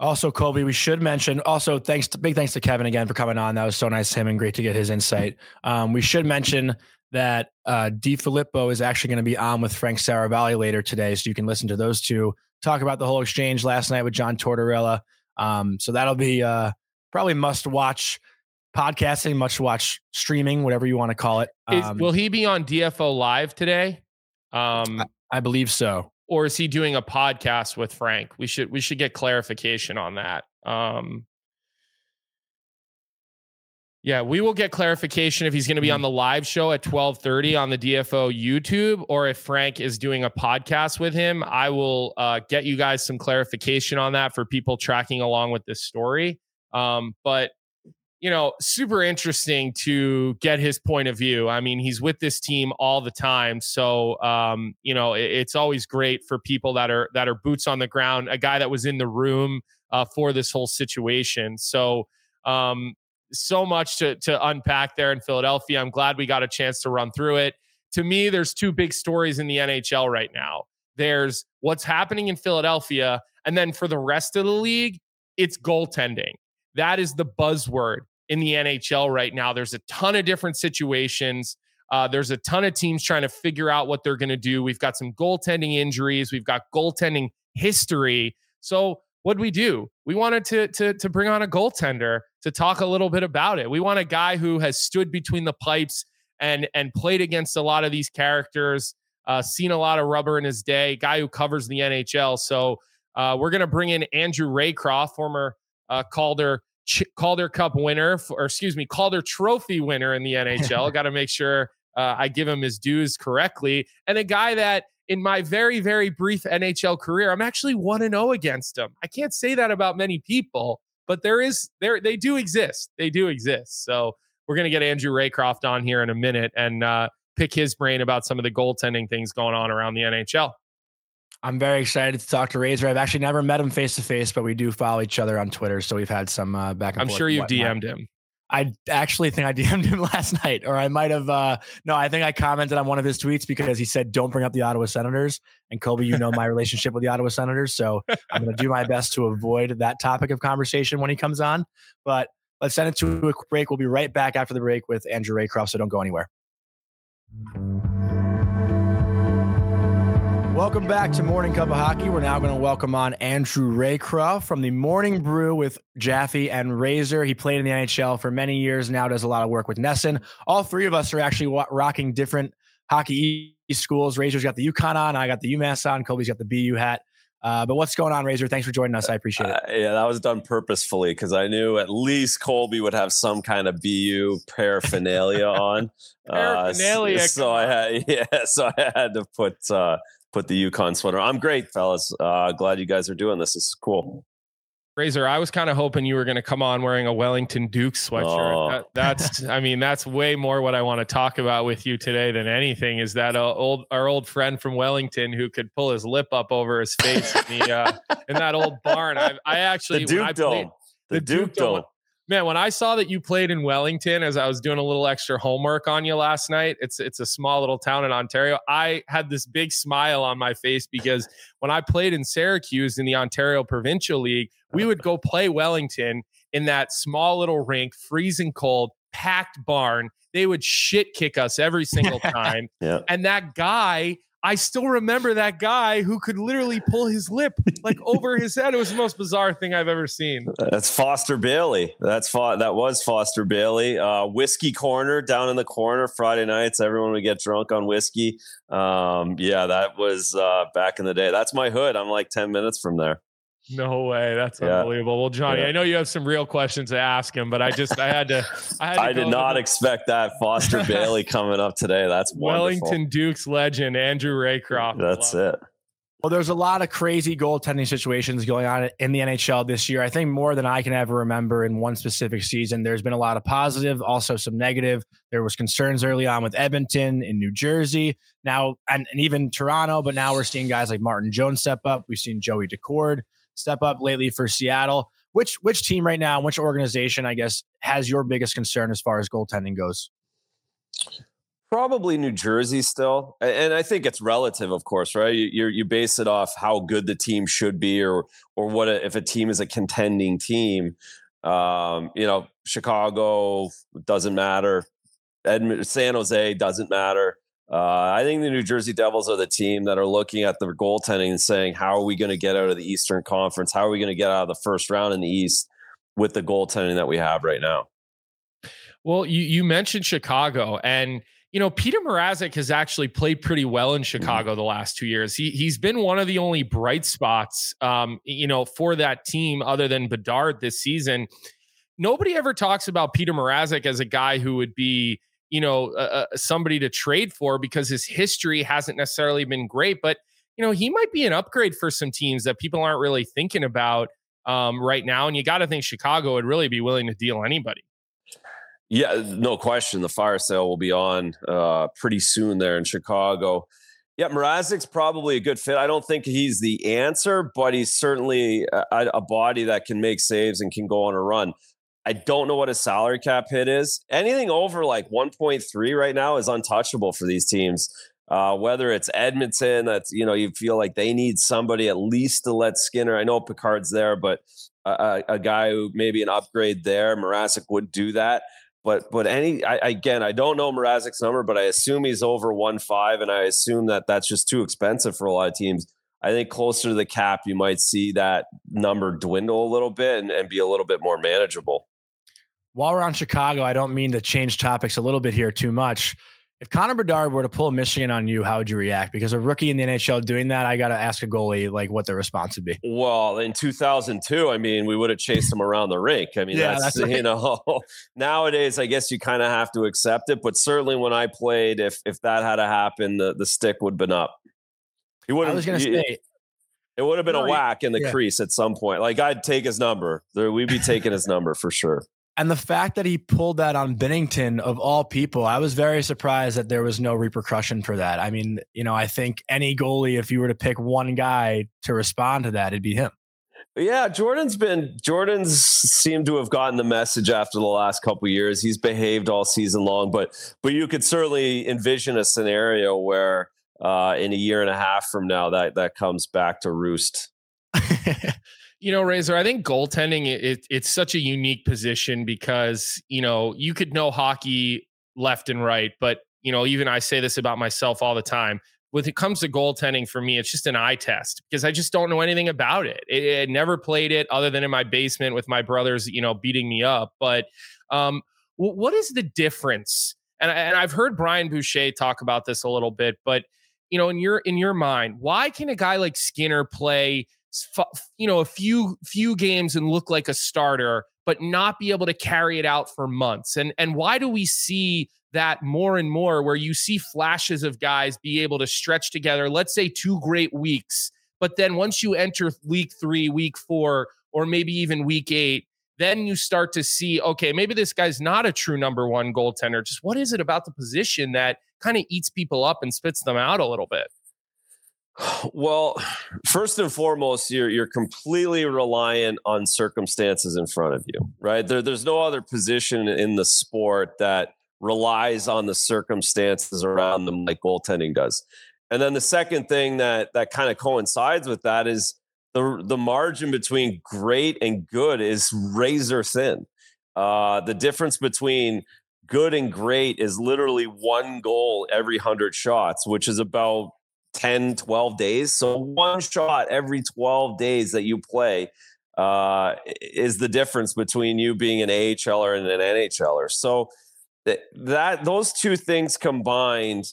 Also, Colby, we should mention also thanks to big thanks to Kevin again for coming on. That was so nice of him and great to get his insight. Um, we should mention that uh, Filippo is actually going to be on with Frank Seravalli later today, so you can listen to those two talk about the whole exchange last night with John Tortorella. Um, so that'll be uh, probably must watch podcasting, must watch streaming, whatever you want to call it. Um, is, will he be on DFO live today? Um, I, I believe so or is he doing a podcast with Frank? We should we should get clarification on that. Um, yeah, we will get clarification if he's going to be on the live show at 12:30 on the DFO YouTube or if Frank is doing a podcast with him. I will uh, get you guys some clarification on that for people tracking along with this story. Um, but you know, super interesting to get his point of view. I mean, he's with this team all the time, so um, you know, it, it's always great for people that are that are boots on the ground. A guy that was in the room uh, for this whole situation. So, um, so much to to unpack there in Philadelphia. I'm glad we got a chance to run through it. To me, there's two big stories in the NHL right now. There's what's happening in Philadelphia, and then for the rest of the league, it's goaltending. That is the buzzword in the NHL right now. There's a ton of different situations. Uh, there's a ton of teams trying to figure out what they're going to do. We've got some goaltending injuries. We've got goaltending history. So what we do? We wanted to, to to bring on a goaltender to talk a little bit about it. We want a guy who has stood between the pipes and and played against a lot of these characters, uh, seen a lot of rubber in his day. Guy who covers the NHL. So uh, we're going to bring in Andrew Raycroft, former uh, Calder Ch- Calder Cup winner, or excuse me, Calder Trophy winner in the NHL. Got to make sure uh, I give him his dues correctly. And a guy that in my very, very brief NHL career, I'm actually 1 and 0 against him. I can't say that about many people, but there is, there, they do exist. They do exist. So we're going to get Andrew Raycroft on here in a minute and uh, pick his brain about some of the goaltending things going on around the NHL. I'm very excited to talk to Razor. I've actually never met him face to face, but we do follow each other on Twitter, so we've had some uh, back and I'm forth. I'm sure you've DM'd him. I actually think I DM'd him last night, or I might have. Uh, no, I think I commented on one of his tweets because he said, "Don't bring up the Ottawa Senators." And Colby, you know my relationship with the Ottawa Senators, so I'm going to do my best to avoid that topic of conversation when he comes on. But let's send it to a quick break. We'll be right back after the break with Andrew Raycroft, so don't go anywhere. Welcome back to Morning Cup of Hockey. We're now going to welcome on Andrew Raycroft from the Morning Brew with Jaffe and Razor. He played in the NHL for many years now, does a lot of work with NESN. All three of us are actually rocking different hockey schools. Razor's got the UConn on, I got the UMass on, Colby's got the BU hat. Uh, but what's going on, Razor? Thanks for joining us. I appreciate it. Uh, yeah, that was done purposefully because I knew at least Colby would have some kind of BU paraphernalia on. Paraphernalia, Uh, so, so I had yeah, so I had to put uh, put the Yukon sweater. I'm great, fellas. Uh, glad you guys are doing this. This is cool. Razor, I was kind of hoping you were going to come on wearing a Wellington Duke sweatshirt. Oh. That, that's, I mean, that's way more what I want to talk about with you today than anything. Is that uh, old our old friend from Wellington who could pull his lip up over his face in the uh, in that old barn? I, I actually The Duke played- Dome. The, the Duke, Duke Dome. Dome. Man, when I saw that you played in Wellington as I was doing a little extra homework on you last night, it's it's a small little town in Ontario. I had this big smile on my face because when I played in Syracuse in the Ontario Provincial League, we would go play Wellington in that small little rink, freezing cold, packed barn. They would shit kick us every single time. Yeah. And that guy, I still remember that guy who could literally pull his lip like over his head. It was the most bizarre thing I've ever seen. That's Foster Bailey. That's Fo- that was Foster Bailey. Uh, whiskey corner down in the corner Friday nights. Everyone would get drunk on whiskey. Um, yeah, that was uh, back in the day. That's my hood. I'm like ten minutes from there. No way. That's Yeah. unbelievable. Well, Jonny, Yeah. I know you have some real questions to ask him, but I just I had to I had to I did not with expect that Foster Bailey coming up today. That's wonderful. Wellington Dukes legend Andrew Raycroft. That's Love it. Well, there's a lot of crazy goaltending situations going on in the NHL this year. I think more than I can ever remember in one specific season. There's been a lot of positive, also some negative. There was concerns early on with Edmonton in New Jersey, now and, and even Toronto, but now we're seeing guys like Martin Jones step up. We've seen Joey Daccord step up lately for Seattle. Which which team right now, which organization, I guess, has your biggest concern as far as goaltending goes? Probably New Jersey still, and I think it's relative, of course, right? You you base it off how good the team should be, or or what a, if a team is a contending team. Um, you know, Chicago doesn't matter. Edmond, San Jose doesn't matter. Uh, I think the New Jersey Devils are the team that are looking at their goaltending and saying, "How are we going to get out of the Eastern Conference? How are we going to get out of the first round in the East with the goaltending that we have right now?" Well, you you mentioned Chicago, and you know Petr Mrazek has actually played pretty well in Chicago the last two years. He he's been one of the only bright spots, um, you know, for that team other than Bedard this season. Nobody ever talks about Petr Mrazek as a guy who would be, you know, uh, uh, somebody to trade for because his history hasn't necessarily been great. But you know, he might be an upgrade for some teams that people aren't really thinking about um, right now. And you got to think Chicago would really be willing to deal anybody. Yeah, no question. The fire sale will be on uh, pretty soon there in Chicago. Yeah, Mrazek's probably a good fit. I don't think he's the answer, but he's certainly a, a body that can make saves and can go on a run. I don't know what a salary cap hit is. Anything over like 1.3 right now is untouchable for these teams. Uh, whether it's Edmonton, that's you know you feel like they need somebody at least to let Skinner. I know Pickard's there, but a, a, guy who maybe an upgrade there, Mrazek would do that but but any I, again i don't know Mrazek's number but i assume he's over one five and i assume that that's just too expensive for a lot of teams i think closer to the cap you might see that number dwindle a little bit and, and be a little bit more manageable While we're on Chicago, I don't mean to change topics a little bit here too much. If Connor Bedard were to pull a Michigan on you, how would you react? Because a rookie in the NHL doing that, I got to ask a goalie like what their response would be. well in 2002 i mean we would have chased him around the rink i mean Yeah, that's, that's right. you know nowadays i guess you kind of have to accept it but certainly when i played if if that had to happen the, the stick would have been up he would I was going to say, It would have been No, a whack in the yeah. crease at some point. Like I'd take his number. There, we'd be taking his number for sure. And the fact that he pulled that on Binnington of all people, I was very surprised that there was no repercussion for that. I mean, you know, I think any goalie, if you were to pick one guy to respond to that, it'd be him. Yeah, Jordan's been Jordan's seemed to have gotten the message after the last couple of years. He's behaved all season long, but but you could certainly envision a scenario where uh, in a year and a half from now that that comes back to roost. You know, Razor, I think goaltending it, it, it's such a unique position because you know you could know hockey left and right, but you know even I say this about myself all the time. When it comes to goaltending, for me, it's just an eye test because I just don't know anything about it. I I never played it other than in my basement with my brothers, you know, beating me up. But um, wh- what is the difference? And, I- and I've heard Brian Boucher talk about this a little bit, but you know, in your in your mind, why can a guy like Skinner play, you know, a few few games and look like a starter, but not be able to carry it out for months? And and why do we see that more and more, where you see flashes of guys be able to stretch together, let's say two great weeks, but then once you enter week three, week four, or maybe even week eight, then you start to see, okay, maybe this guy's not a true number one goaltender. Just what is it about the position that kind of eats people up and spits them out a little bit? Well, first and foremost, you're you're completely reliant on circumstances in front of you, right? There, there's no other position in the sport that relies on the circumstances around them like goaltending does. And then the second thing that that kind of coincides with that is the the margin between great and good is razor thin. Uh, the difference between good and great is literally one goal every 100 shots, which is about 10, 12 days. So one shot every 12 days that you play uh, is the difference between you being an AHLer and an NHLer. So that, that those two things combined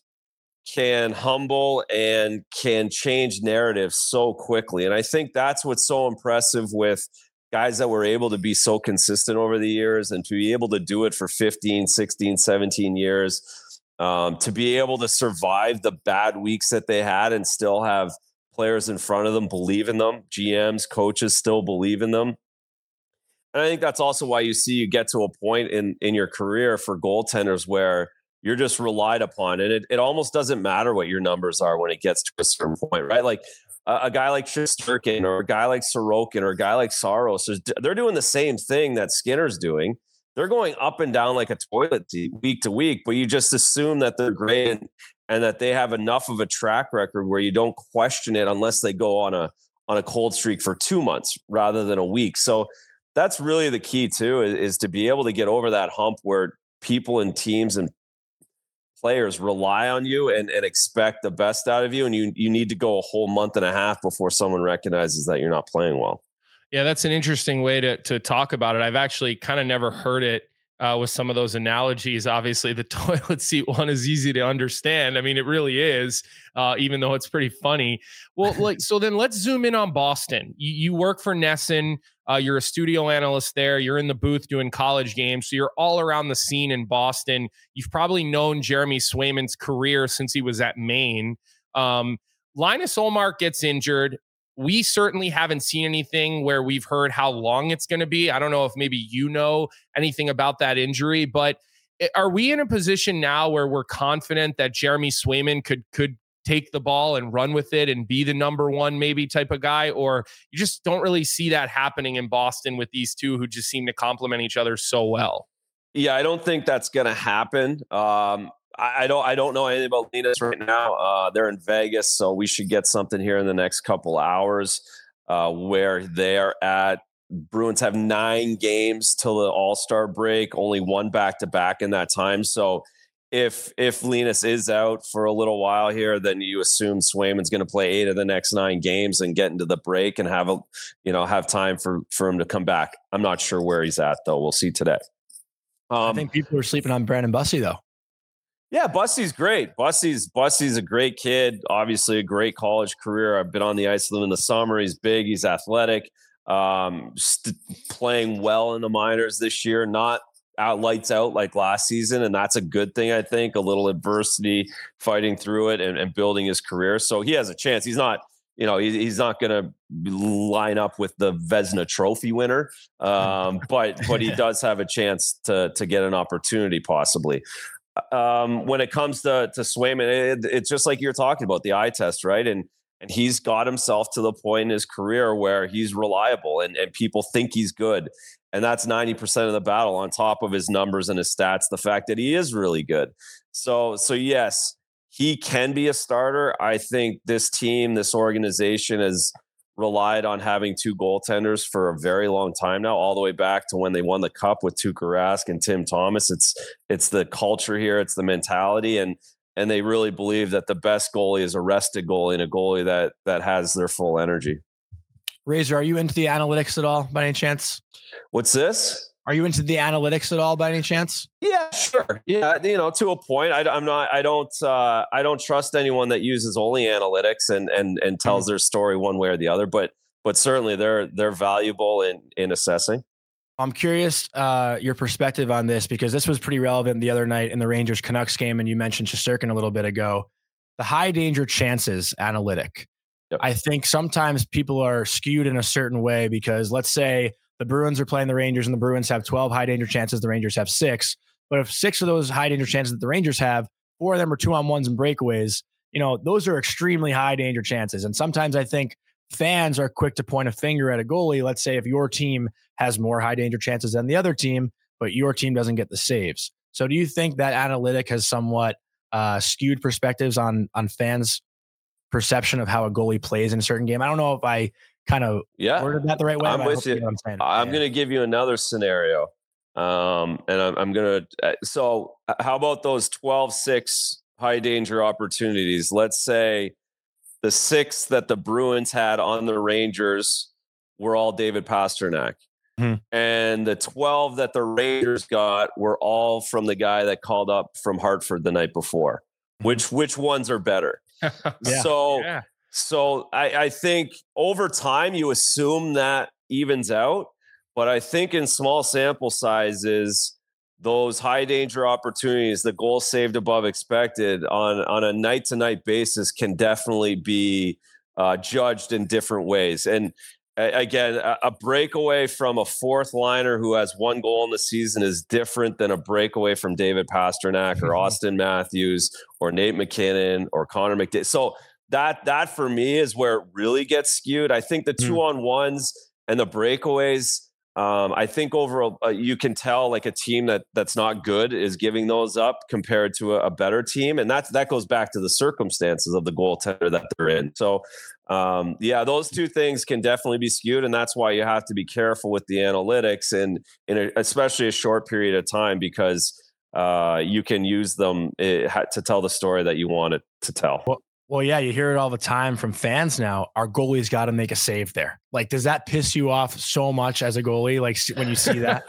can humble and can change narratives so quickly. And I think that's what's so impressive with guys that were able to be so consistent over the years and to be able to do it for 15, 16, 17 years, um, to be able to survive the bad weeks that they had and still have players in front of them believe in them, GMs, coaches still believe in them. And I think that's also why you see you get to a point in in your career for goaltenders where you're just relied upon. And it, it almost doesn't matter what your numbers are when it gets to a certain point, right? Like a, guy like Shesterkin or a guy like Sorokin or a guy like Saros, they're doing the same thing that Skinner's doing. They're going up and down like a toilet week to week, but you just assume that they're great and, and that they have enough of a track record where you don't question it unless they go on a on a cold streak for two months rather than a week. So that's really the key too, is, is to be able to get over that hump where people and teams and players rely on you and, and expect the best out of you. And you, you need to go a whole month and a half before someone recognizes that you're not playing well. Yeah, that's an interesting way to, to talk about it. I've actually kind of never heard it uh, with some of those analogies. Obviously, the toilet seat one is easy to understand. I mean, it really is, uh, even though it's pretty funny. Well, like, so then let's zoom in on Boston. You, you work for NESN. Uh, you're a studio analyst there. You're in the booth doing college games. So you're all around the scene in Boston. You've probably known Jeremy Swayman's career since he was at Maine. Um, Linus Ullmark gets injured. We certainly haven't seen anything where we've heard how long it's going to be. I don't know if maybe you know anything about that injury, but eh, are we in a position now where we're confident that Jeremy Swayman could could take the ball and run with it and be the number one maybe type of guy? Or you just don't really see that happening in boston with these two who just seem to complement each other so well? Yeah i don't think that's going to happen. Um, I, I, don't i don't know anything about Linus right now uh, they're in vegas so we should get something here in the next couple hours uh, where they're at bruins have nine games till the all-star break only one back-to-back in that time so if if Linus is out for a little while here, then you assume Swayman's going to play eight of the next nine games and get into the break and have a you know have time for for him to come back. I'm not sure where he's at though. We'll see today. Um, I think people are sleeping on Brandon Bussi though. Yeah, Bussi's great. Bussi's Bussi's a great kid. Obviously, a great college career. I've been on the ice with him in the summer. He's big. He's athletic. Um, st- playing well in the minors this year. Not out lights out like last season, and that's a good thing. I think a little adversity, fighting through it, and, and building his career. So he has a chance. He's not, you know, he's not going to line up with the Vezina Trophy winner, um, but but he does have a chance to to get an opportunity possibly. Um, when it comes to to Swayman, it, it's just like you're talking about the eye test, right? And and he's got himself to the point in his career where he's reliable and, and people think he's good and that's 90% of the battle on top of his numbers and his stats, the fact that he is really good. So, so yes, he can be a starter. I think this team, this organization has relied on having two goaltenders for a very long time now, all the way back to when they won the cup with Tuukka Rask and Tim Thomas. It's it's the culture here, it's the mentality, and and they really believe that the best goalie is a rested goalie and a goalie that that has their full energy. Razor, are you into the analytics at all by any chance? What's this? Are you into the analytics at all by any chance? Yeah, sure. Yeah, you know, to a point. I, am not. I don't. Uh, I don't trust anyone that uses only analytics and and and tells mm-hmm. their story one way or the other. But but certainly they're they're valuable in in assessing. I'm curious uh, your perspective on this because this was pretty relevant the other night in the Rangers Canucks game, and you mentioned Shesterkin a little bit ago. The high danger chances analytic. Yep. I think sometimes people are skewed in a certain way because let's say the Bruins are playing the Rangers and the Bruins have 12 high danger chances, the Rangers have six. But if six of those high danger chances that the Rangers have, four of them are two on ones and breakaways, you know, those are extremely high danger chances. And sometimes I think fans are quick to point a finger at a goalie. Let's say if your team has more high danger chances than the other team, but your team doesn't get the saves. So do you think that analytic has somewhat uh, skewed perspectives on on fans' perception of how a goalie plays in a certain game? I don't know if I kind of yeah worded that the right way. I'm with you. I'm, I'm yeah. going to give you another scenario, um, and I'm, I'm going to. Uh, so how about those 12-6 high danger opportunities? Let's say the six that the Bruins had on the Rangers were all David Pastrnak. Mm-hmm. And the 12 that the Rangers got were all from the guy that called up from Hartford the night before. Mm-hmm. Which which ones are better? yeah. So yeah. So I, I think over time you assume that evens out. But I think in small sample sizes, those high danger opportunities, the goal saved above expected on on a night to night basis can definitely be uh, judged in different ways. And again, a, a breakaway from a fourth liner who has one goal in the season is different than a breakaway from David Pastrnak or Auston Matthews or Nate MacKinnon or Connor McDavid. So that that for me is where it really gets skewed. I think the two mm. on ones and the breakaways um, I think overall uh, you can tell like a team that that's not good is giving those up compared to a, a, better team, and that that goes back to the circumstances of the goaltender that they're in. So, um, yeah, those two things can definitely be skewed, and that's why you have to be careful with the analytics and in a, especially a short period of time because uh, you can use them eh, to tell the story that you want it to tell. Well, well, yeah, you hear it all the time from fans now. Our goalie's got to make a save there. Like, does that piss you off so much as a goalie? Like when you see that?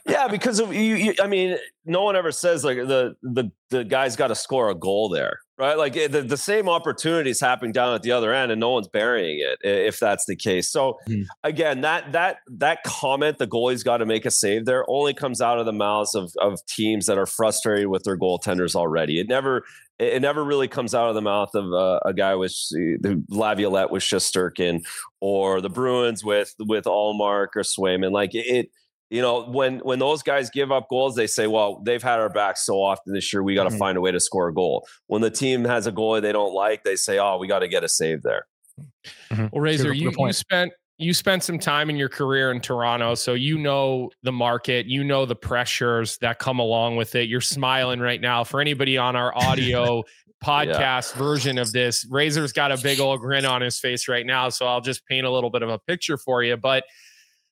yeah, because of you, you, I mean, no one ever says like the the the guy's got to score a goal there, right? Like the, the same opportunities happening down at the other end, and no one's burying it if that's the case. So mm-hmm. again, that that that comment, the goalie's got to make a save there, only comes out of the mouths of of teams that are frustrated with their goaltenders already. It never it never really comes out of the mouth of uh, a guy with the Laviolette with Shesterkin or the Bruins with with Ullmark or Swayman. Like it, you know, when when those guys give up goals, they say, "Well, they've had our backs so often this year, we got to mm-hmm. find a way to score a goal." When the team has a goalie they don't like, they say, "Oh, we got to get a save there." Mm-hmm. Well, Razor, you, you spent you spent some time in your career in Toronto, so you know the market, you know the pressures that come along with it. You're smiling right now. For anybody on our audio podcast yeah. version of this, Razor's got a big old grin on his face right now, so I'll just paint a little bit of a picture for you. But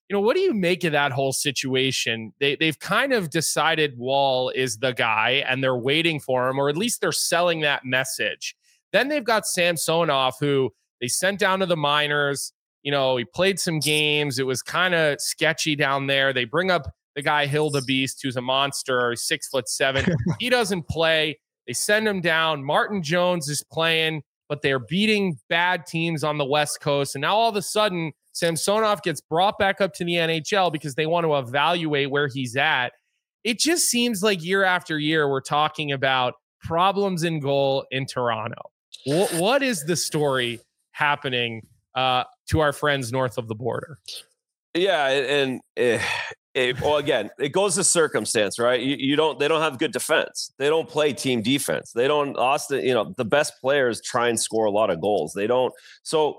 you know, what do you make of that whole situation? They they've kind of decided Woll is the guy, and they're waiting for him, or at least they're selling that message. Then they've got Samsonov, who they sent down to the minors you know, he played some games. It was kind of sketchy down there. They bring up the guy Hilda Beast, who's a monster, six foot seven. he doesn't play. They send him down. Martin Jones is playing, but they're beating bad teams on the West Coast. And now all of a sudden, Samsonov gets brought back up to the NHL because they want to evaluate where he's at. It just seems like year after year, we're talking about problems in goal in Toronto. what, what is the story happening uh, to our friends north of the border. Yeah, and it, it, well, again, it goes to circumstance, right? You, you, don't. They don't have good defense. They don't play team defense. They don't. Auston, you know, the best players try and score a lot of goals. They don't. So.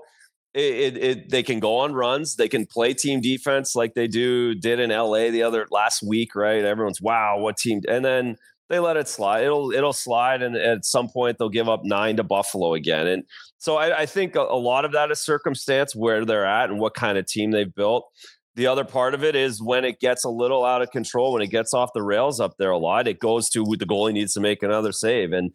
It, it, they can go on runs. They can play team defense like they do did in LA the other last week, right? Everyone's wow, what team? And then they let it slide. It'll it'll slide, and at some point they'll give up nine to Buffalo again. And so I, I think a, a, lot of that is circumstance where they're at and what kind of team they've built. The other part of it is when it gets a little out of control, when it gets off the rails up there a lot, it goes to the goalie needs to make another save. And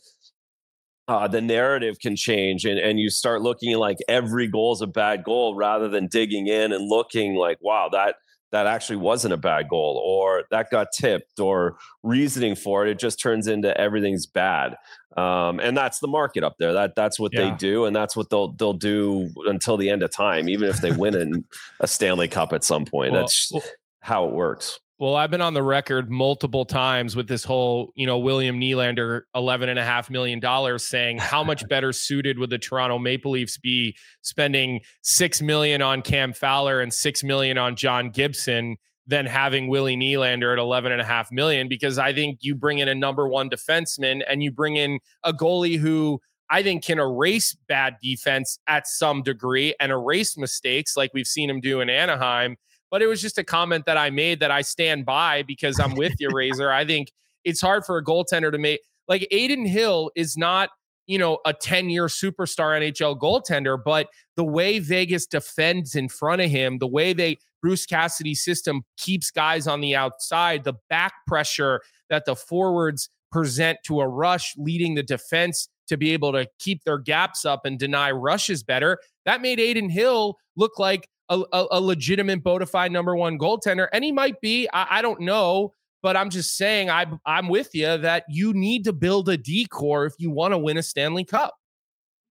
uh, the narrative can change and, and you start looking like every goal is a bad goal rather than digging in and looking like, wow, that that actually wasn't a bad goal or that got tipped or reasoning for it. It just turns into everything's bad. Um, and that's the market up there. That that's what yeah. they do, and that's what they'll they'll do until the end of time, even if they win in a Stanley Cup at some point. Well, that's well, how it works. Well, I've been on the record multiple times with this whole, you know, William Nylander, eleven and a half million dollars, saying how much better suited would the Toronto Maple Leafs be spending six million on Cam Fowler and six million on John Gibson than having Willie Nylander at eleven and a half million? Because I think you bring in a number one defenseman and you bring in a goalie who I think can erase bad defense at some degree and erase mistakes like we've seen him do in Anaheim but it was just a comment that I made that I stand by because I'm with you, Razor. I think it's hard for a goaltender to make like Adin Hill is not, you know, a 10 year superstar NHL goaltender, but the way Vegas defends in front of him, the way they Bruce Cassidy's system keeps guys on the outside, the back pressure that the forwards present to a rush, leading the defense to be able to keep their gaps up and deny rushes better. That made Adin Hill look like a, a, a legitimate bona fide number one goaltender, and he might be. I, I don't know, but I'm just saying I, I'm with you that you need to build a decor if you want to win a Stanley Cup.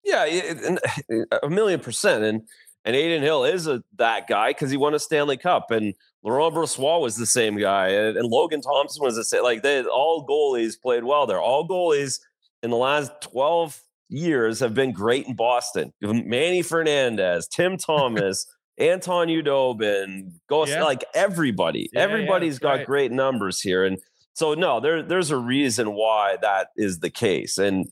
Yeah, a million percent. And and Adin Hill is a that guy because he won a Stanley Cup, and Laurent Brossoit was the same guy, and, and Logan Thompson was the same. Like they all goalies played well there. All goalies in the last twelve years have been great in Boston. Manny Fernandez, Tim Thomas. Anton Khudobin, Ghost, yeah. like everybody. Yeah, Everybody's yeah, got right. great numbers here. And so no, there, there's a reason why that is the case. And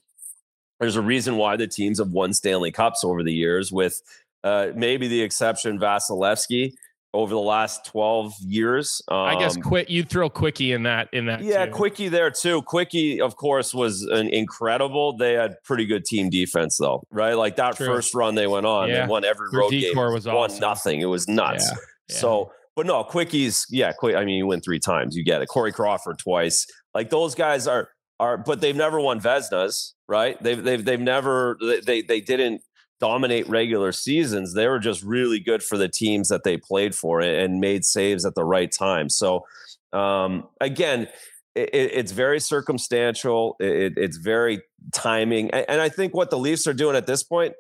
there's a reason why the teams have won Stanley Cups over the years, with uh, maybe the exception Vasilevskiy over the last 12 years. Um, I guess um, quit you throw quickie in that in that Yeah, too. quickie there too. Quickie of course was an incredible. They had pretty good team defense though, right? Like that True. first run they went on, yeah. they won every Their road game. Was won nothing. It was nuts. Yeah. Yeah. So, but no, quickies, yeah, quick I mean you win 3 times, you get it. Corey Crawford twice. Like those guys are are but they've never won Vezinas, right? They've they've they've never they they didn't dominate regular seasons. They were just really good for the teams that they played for and made saves at the right time. So, um, again, it, it's very circumstantial. It, it's very timing. And I think what the Leafs are doing at this point,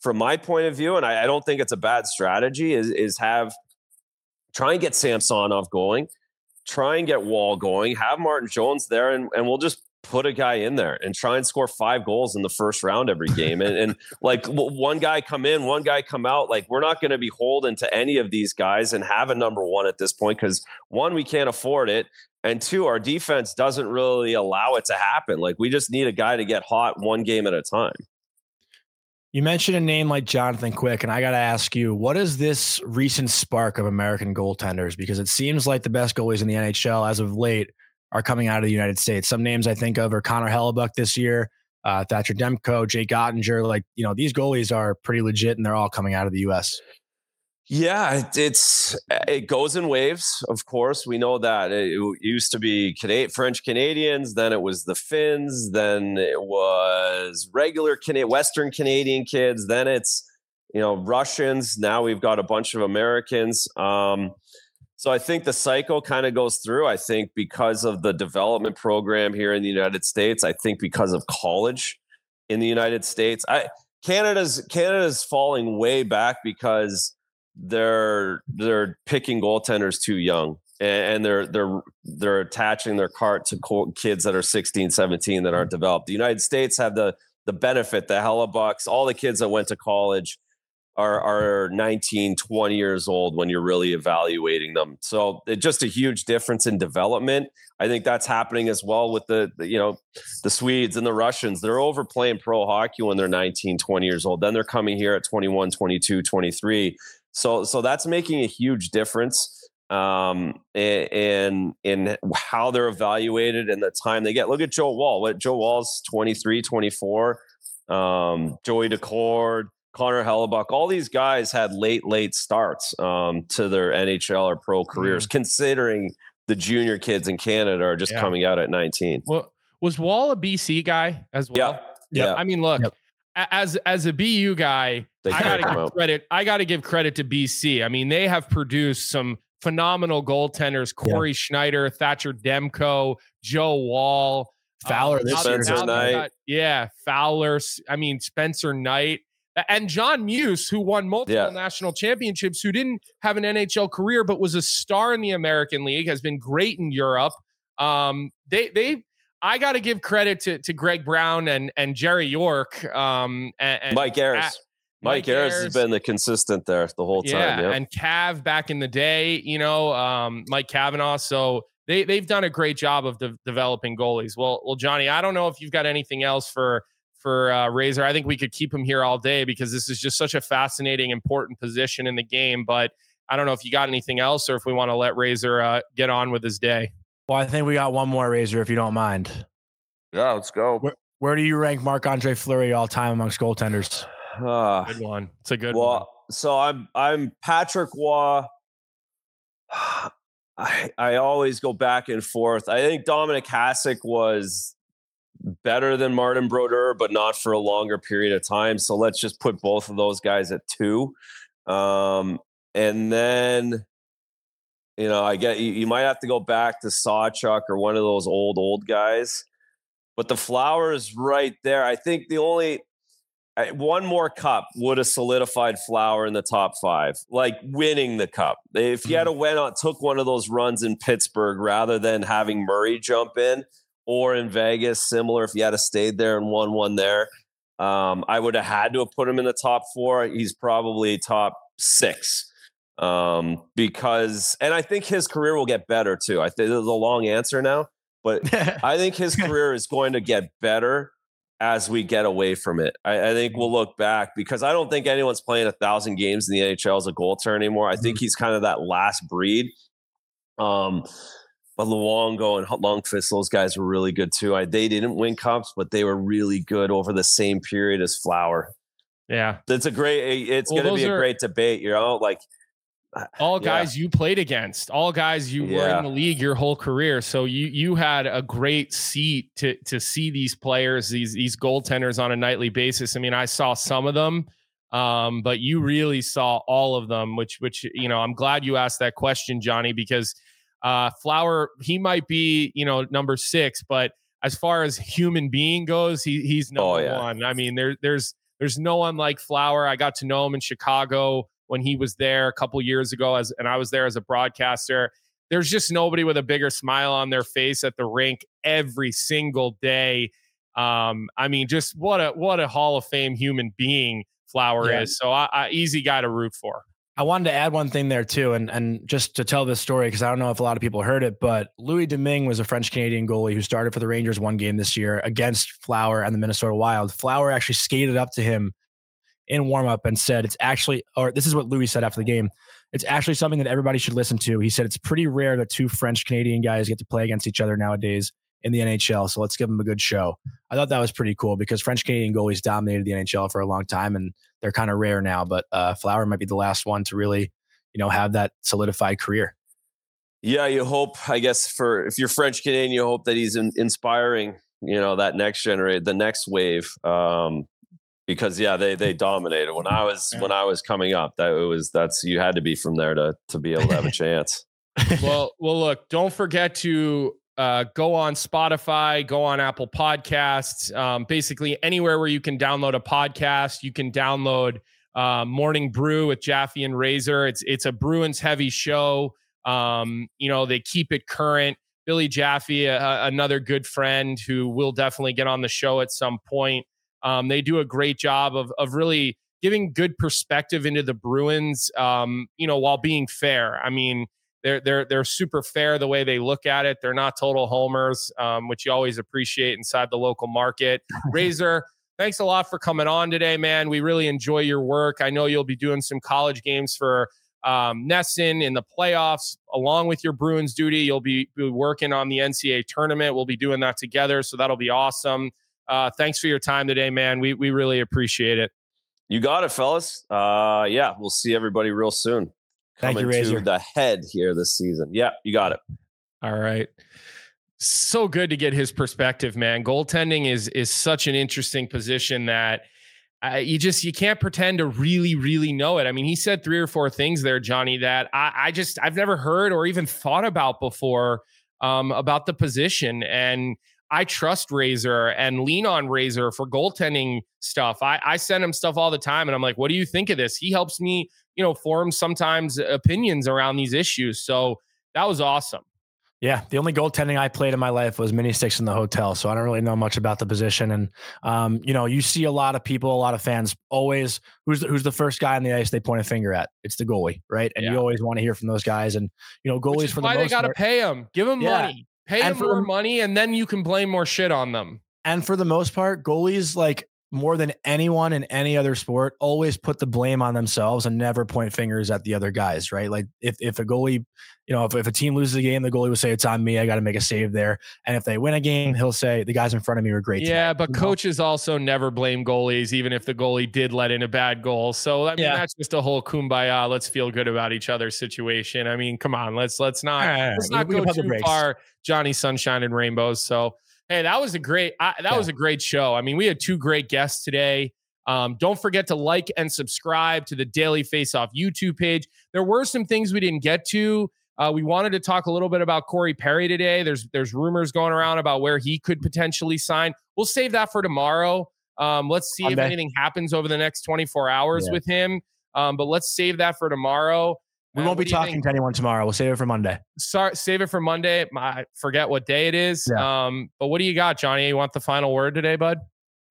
from my point of view, and I, I don't think it's a bad strategy, is, is have try and get Samsonov going, try and get Woll going, have Martin Jones there, and, and we'll just put a guy in there and try and score five goals in the first round every game. And, and like one guy come in, one guy come out. Like we're not going to be holding to any of these guys and have a number one at this point because one, we can't afford it. And two, our defense doesn't really allow it to happen. Like we just need a guy to get hot one game at a time. You mentioned a name like Jonathan Quick, and I got to ask you, what is this recent spark of American goaltenders? Because it seems like the best goalies in the NHL as of late are coming out of the United States. Some names I think of are Connor Hellebuyck this year, uh, Thatcher Demko, Jake Oettinger. Like, you know, these goalies are pretty legit and they're all coming out of the U.S. Yeah, it's it goes in waves. Of course, we know that it, used to be Canadian, French Canadians, then it was the Finns, then it was regular Canadian, Western Canadian kids, then it's you know Russians. Now we've got a bunch of Americans. Um, so I think the cycle kind of goes through. I think because of the development program here in the United States, I think because of college in the United States, I Canada's Canada's falling way back because they're they're picking goaltenders too young and they're they're they're attaching their cart to kids that are 16 17 that aren't developed the united states have the the benefit the Hellebuycks all the kids that went to college are are 19 20 years old when you're really evaluating them. So it's just a huge difference in development. I think that's happening as well with the, the, you know the swedes and the russians. They're overplaying pro hockey when they're 19 20 years old. Then they're coming here at 21 22 23 so so that's making a huge difference um in in how they're evaluated and the time they get. Look at joe woll. What joe woll's 23 24 um joey daccord Connor Hellebuyck, all these guys had late, late starts um, to their NHL or pro careers, mm. considering the junior kids in Canada are just yeah. coming out at 19. Well, was Woll a BC guy as well? Yeah. yeah. I mean, look, yep. as as a BU guy, they I gotta give out. credit. I gotta give credit to BC. I mean, they have produced some phenomenal goaltenders: Cory Schneider, Thatcher Demko, Joe Woll, Fowler um, this now- year. Spencer Knight. got- yeah, Fowler. I mean Spencer Knight. And John Muse, who won multiple Yeah. national championships, who didn't have an NHL career but was a star in the American League, has been great in Europe. Um, they they I got to give credit to to Greg Brown and and Jerry York. Um, and, and Mike Ayers. Mike Mike Ayers has been the consistent there the whole time. Yeah. and Cav back in the day, you know, um, Mike Cavanaugh. So they they've done a great job of de- developing goalies. Well, well, Jonny, I don't know if you've got anything else for for uh, Razor. I think we could keep him here all day because this is just such a fascinating, important position in the game. But I don't know if you got anything else or if we want to let Razor uh, get on with his day. Well, I think we got one more razor if you don't mind. yeah, let's go. Where, where do you rank Marc Andre Fleury all time amongst goaltenders? Uh, good one. It's a good well, one. so I'm I'm Patrick Roy. I I always go back and forth. I think Dominik Hasek was better than Martin Brodeur, but not for a longer period of time. So let's just put both of those guys at two. Um, and then you know, I get you, you might have to go back to Sawchuk or one of those old old guys. But the flowers right there. I think the only one more cup would have solidified Flower in the top five, like winning the cup. If you had Mm-hmm. went on, took one of those runs in Pittsburgh rather than having Murray jump in, or in Vegas, similar. If you had to stayed there and won one there, um, I would have had to have put him in the top four. He's probably top six um, because, and I think his career will get better too. I think there's a long answer now, but I think his career is going to get better as we get away from it. I, I think we'll look back because I don't think anyone's playing a thousand games in the NHL as a goaltender anymore. I think he's kind of that last breed. Um, but Luongo and Lundqvist, those guys were really good too. I, they didn't win cups, but they were really good over the same period as Flower. Yeah. It's a great. It's Well, going to be a are- great debate. You know, like all Yeah. guys you played against, all guys you were in the league your whole career. So you you had a great seat to to see these players, these these goaltenders on a nightly basis. I mean, I saw some of them, um, but you really saw all of them. Which which you know, I'm glad you asked that question, Jonny, because uh, Flower he might be you know number six, but as far as human being goes, he he's number Oh, yeah. one. I mean, there there's there's no one like Flower. I got to know him in Chicago when he was there a couple years ago as and I was there as a broadcaster. There's just nobody with a bigger smile on their face at the rink every single day. Um, I mean, just what a what a Hall of Fame human being Flower Yeah. is. So I, I easy guy to root for. I wanted to add one thing there too, and and just to tell this story because I don't know if a lot of people heard it, but Louis Domingue was a French Canadian goalie who started for the Rangers one game this year against Flower and the Minnesota Wild. Flower actually skated up to him in warm up and said, "It's actually," or this is what Louis said after the game. It's actually something that everybody should listen to. He said it's pretty rare that two French Canadian guys get to play against each other nowadays in the NHL. So let's give them a good show. I thought that was pretty cool because French Canadian goalies dominated the NHL for a long time and they're kind of rare now. But uh, Flower might be the last one to really, you know, have that solidified career. Yeah, you hope. I guess for if you're French Canadian, you hope that he's in, inspiring. You know that next generation, the next wave. Um, because yeah, they they dominated when I was when I was coming up. That it was that's you had to be from there to to be able to have a chance. well, well, look, don't forget to uh, go on Spotify, go on Apple Podcasts, um, basically anywhere where you can download a podcast. You can download uh, Morning Brew with Jaffe and Razor. It's it's a Bruins heavy show. Um, you know they keep it current. Billy Jaffe, a, another good friend who will definitely get on the show at some point. Um, they do a great job of of really giving good perspective into the Bruins. Um, you know, while being fair. I mean, they're they're they're super fair the way they look at it. They're not total homers, um, which you always appreciate inside the local market. Razor, thanks a lot for coming on today, man. We really enjoy your work. I know you'll be doing some college games for um, NESN in the playoffs, along with your Bruins duty. You'll be, be working on the NCAA tournament. We'll be doing that together, so that'll be awesome. Uh, thanks for your time today, man. We we really appreciate it. You got it, fellas. Uh, yeah, we'll see everybody real soon. Thank you, Coming to the head here this season. Yeah, you got it. All right. So good to get his perspective, man. Goaltending is is such an interesting position that uh, you just you can't pretend to really really know it. I mean, he said three or four things there, Jonny, that I, I just I've never heard or even thought about before um, about the position. And I trust Razor and lean on Razor for goaltending stuff. I, I send him stuff all the time, and I'm like, "What do you think of this?" He helps me, you know, form sometimes opinions around these issues. So that was awesome. Yeah, the only goaltending I played in my life was mini sticks in the hotel, so I don't really know much about the position. And um, you know, you see a lot of people, a lot of fans always who's the, who's the first guy on the ice they point a finger at. It's the goalie, right? And yeah. you always want to hear from those guys. And you know, goalies for the why they got to pay them, give them yeah. money, pay and them more money, and then you can blame more shit on them. And for the most part, goalies like more than anyone in any other sport always put the blame on themselves and never point fingers at the other guys right? Like if, if a goalie you know if, if a team loses a game the goalie will say it's on me i got to make a save there. And if they win a game he'll say the guys in front of me were great yeah tonight. but coaches also never blame goalies even if the goalie did let in a bad goal. So i mean yeah. that's just a whole kumbaya let's feel good about each other situation. I mean come on let's let's not right, let's not go too far jonny sunshine and rainbows. So Hey, that was a great I, that yeah. was a great show. I mean, we had two great guests today. Um, don't forget to like and subscribe to the Daily Face Off YouTube page. There were some things we didn't get to. Uh, we wanted to talk a little bit about Corey Perry today. There's there's rumors going around about where he could potentially sign. We'll save that for tomorrow. Um, let's see Monday. if anything happens over the next 24 hours yeah. with him. Um, but let's save that for tomorrow. We won't be talking to anyone tomorrow. We'll save it for Monday. Sorry, save it for Monday. I forget what day it is. Yeah. Um, but what do you got, Jonny? You want the final word today, bud?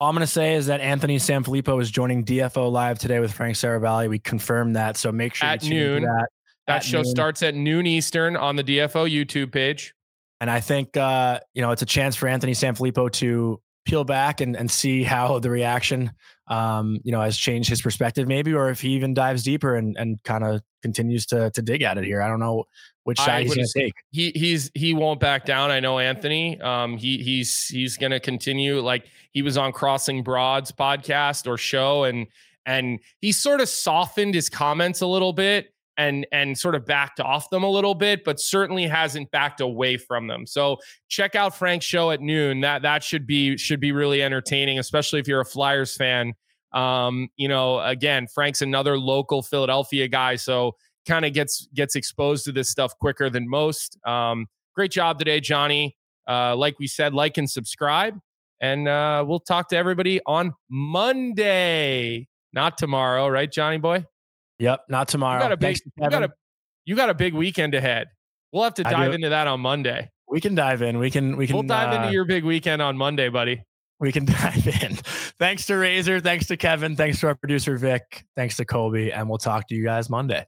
All I'm going to say is that Anthony Sanfilippo is joining DFO live today with Frank Seravalli. We confirmed that, so make sure at noon. That, that at show noon. starts at noon Eastern on the DFO YouTube page. And I think uh, you know it's a chance for Anthony Sanfilippo to peel back and, and see how the reaction um, you know has changed his perspective maybe or if he even dives deeper and, and kind of continues to to dig at it here. I don't know which side he's going to take. he he's he won't back down. I know anthony um he he's he's going to continue like he was on Crossing Broad's podcast or show and and he sort of softened his comments a little bit and and sort of backed off them a little bit, but certainly hasn't backed away from them. So check out Frank's show at noon. That that should be should be really entertaining, especially if you're a Flyers fan. Um, you know, again, Frank's another local Philadelphia guy, so kind of gets gets exposed to this stuff quicker than most. Um, great job today, Jonny. Uh, like we said, like and subscribe, and uh, we'll talk to everybody on Monday, not tomorrow, right, Jonny boy? Yep, not tomorrow. You got a big, you got a, you got a big weekend ahead. We'll have to dive into that on Monday. We can dive in. We can. We can. We'll dive uh, into your big weekend on Monday, buddy. We can dive in. Thanks to Razor. Thanks to Kevin. Thanks to our producer Vic. Thanks to Colby, and we'll talk to you guys Monday.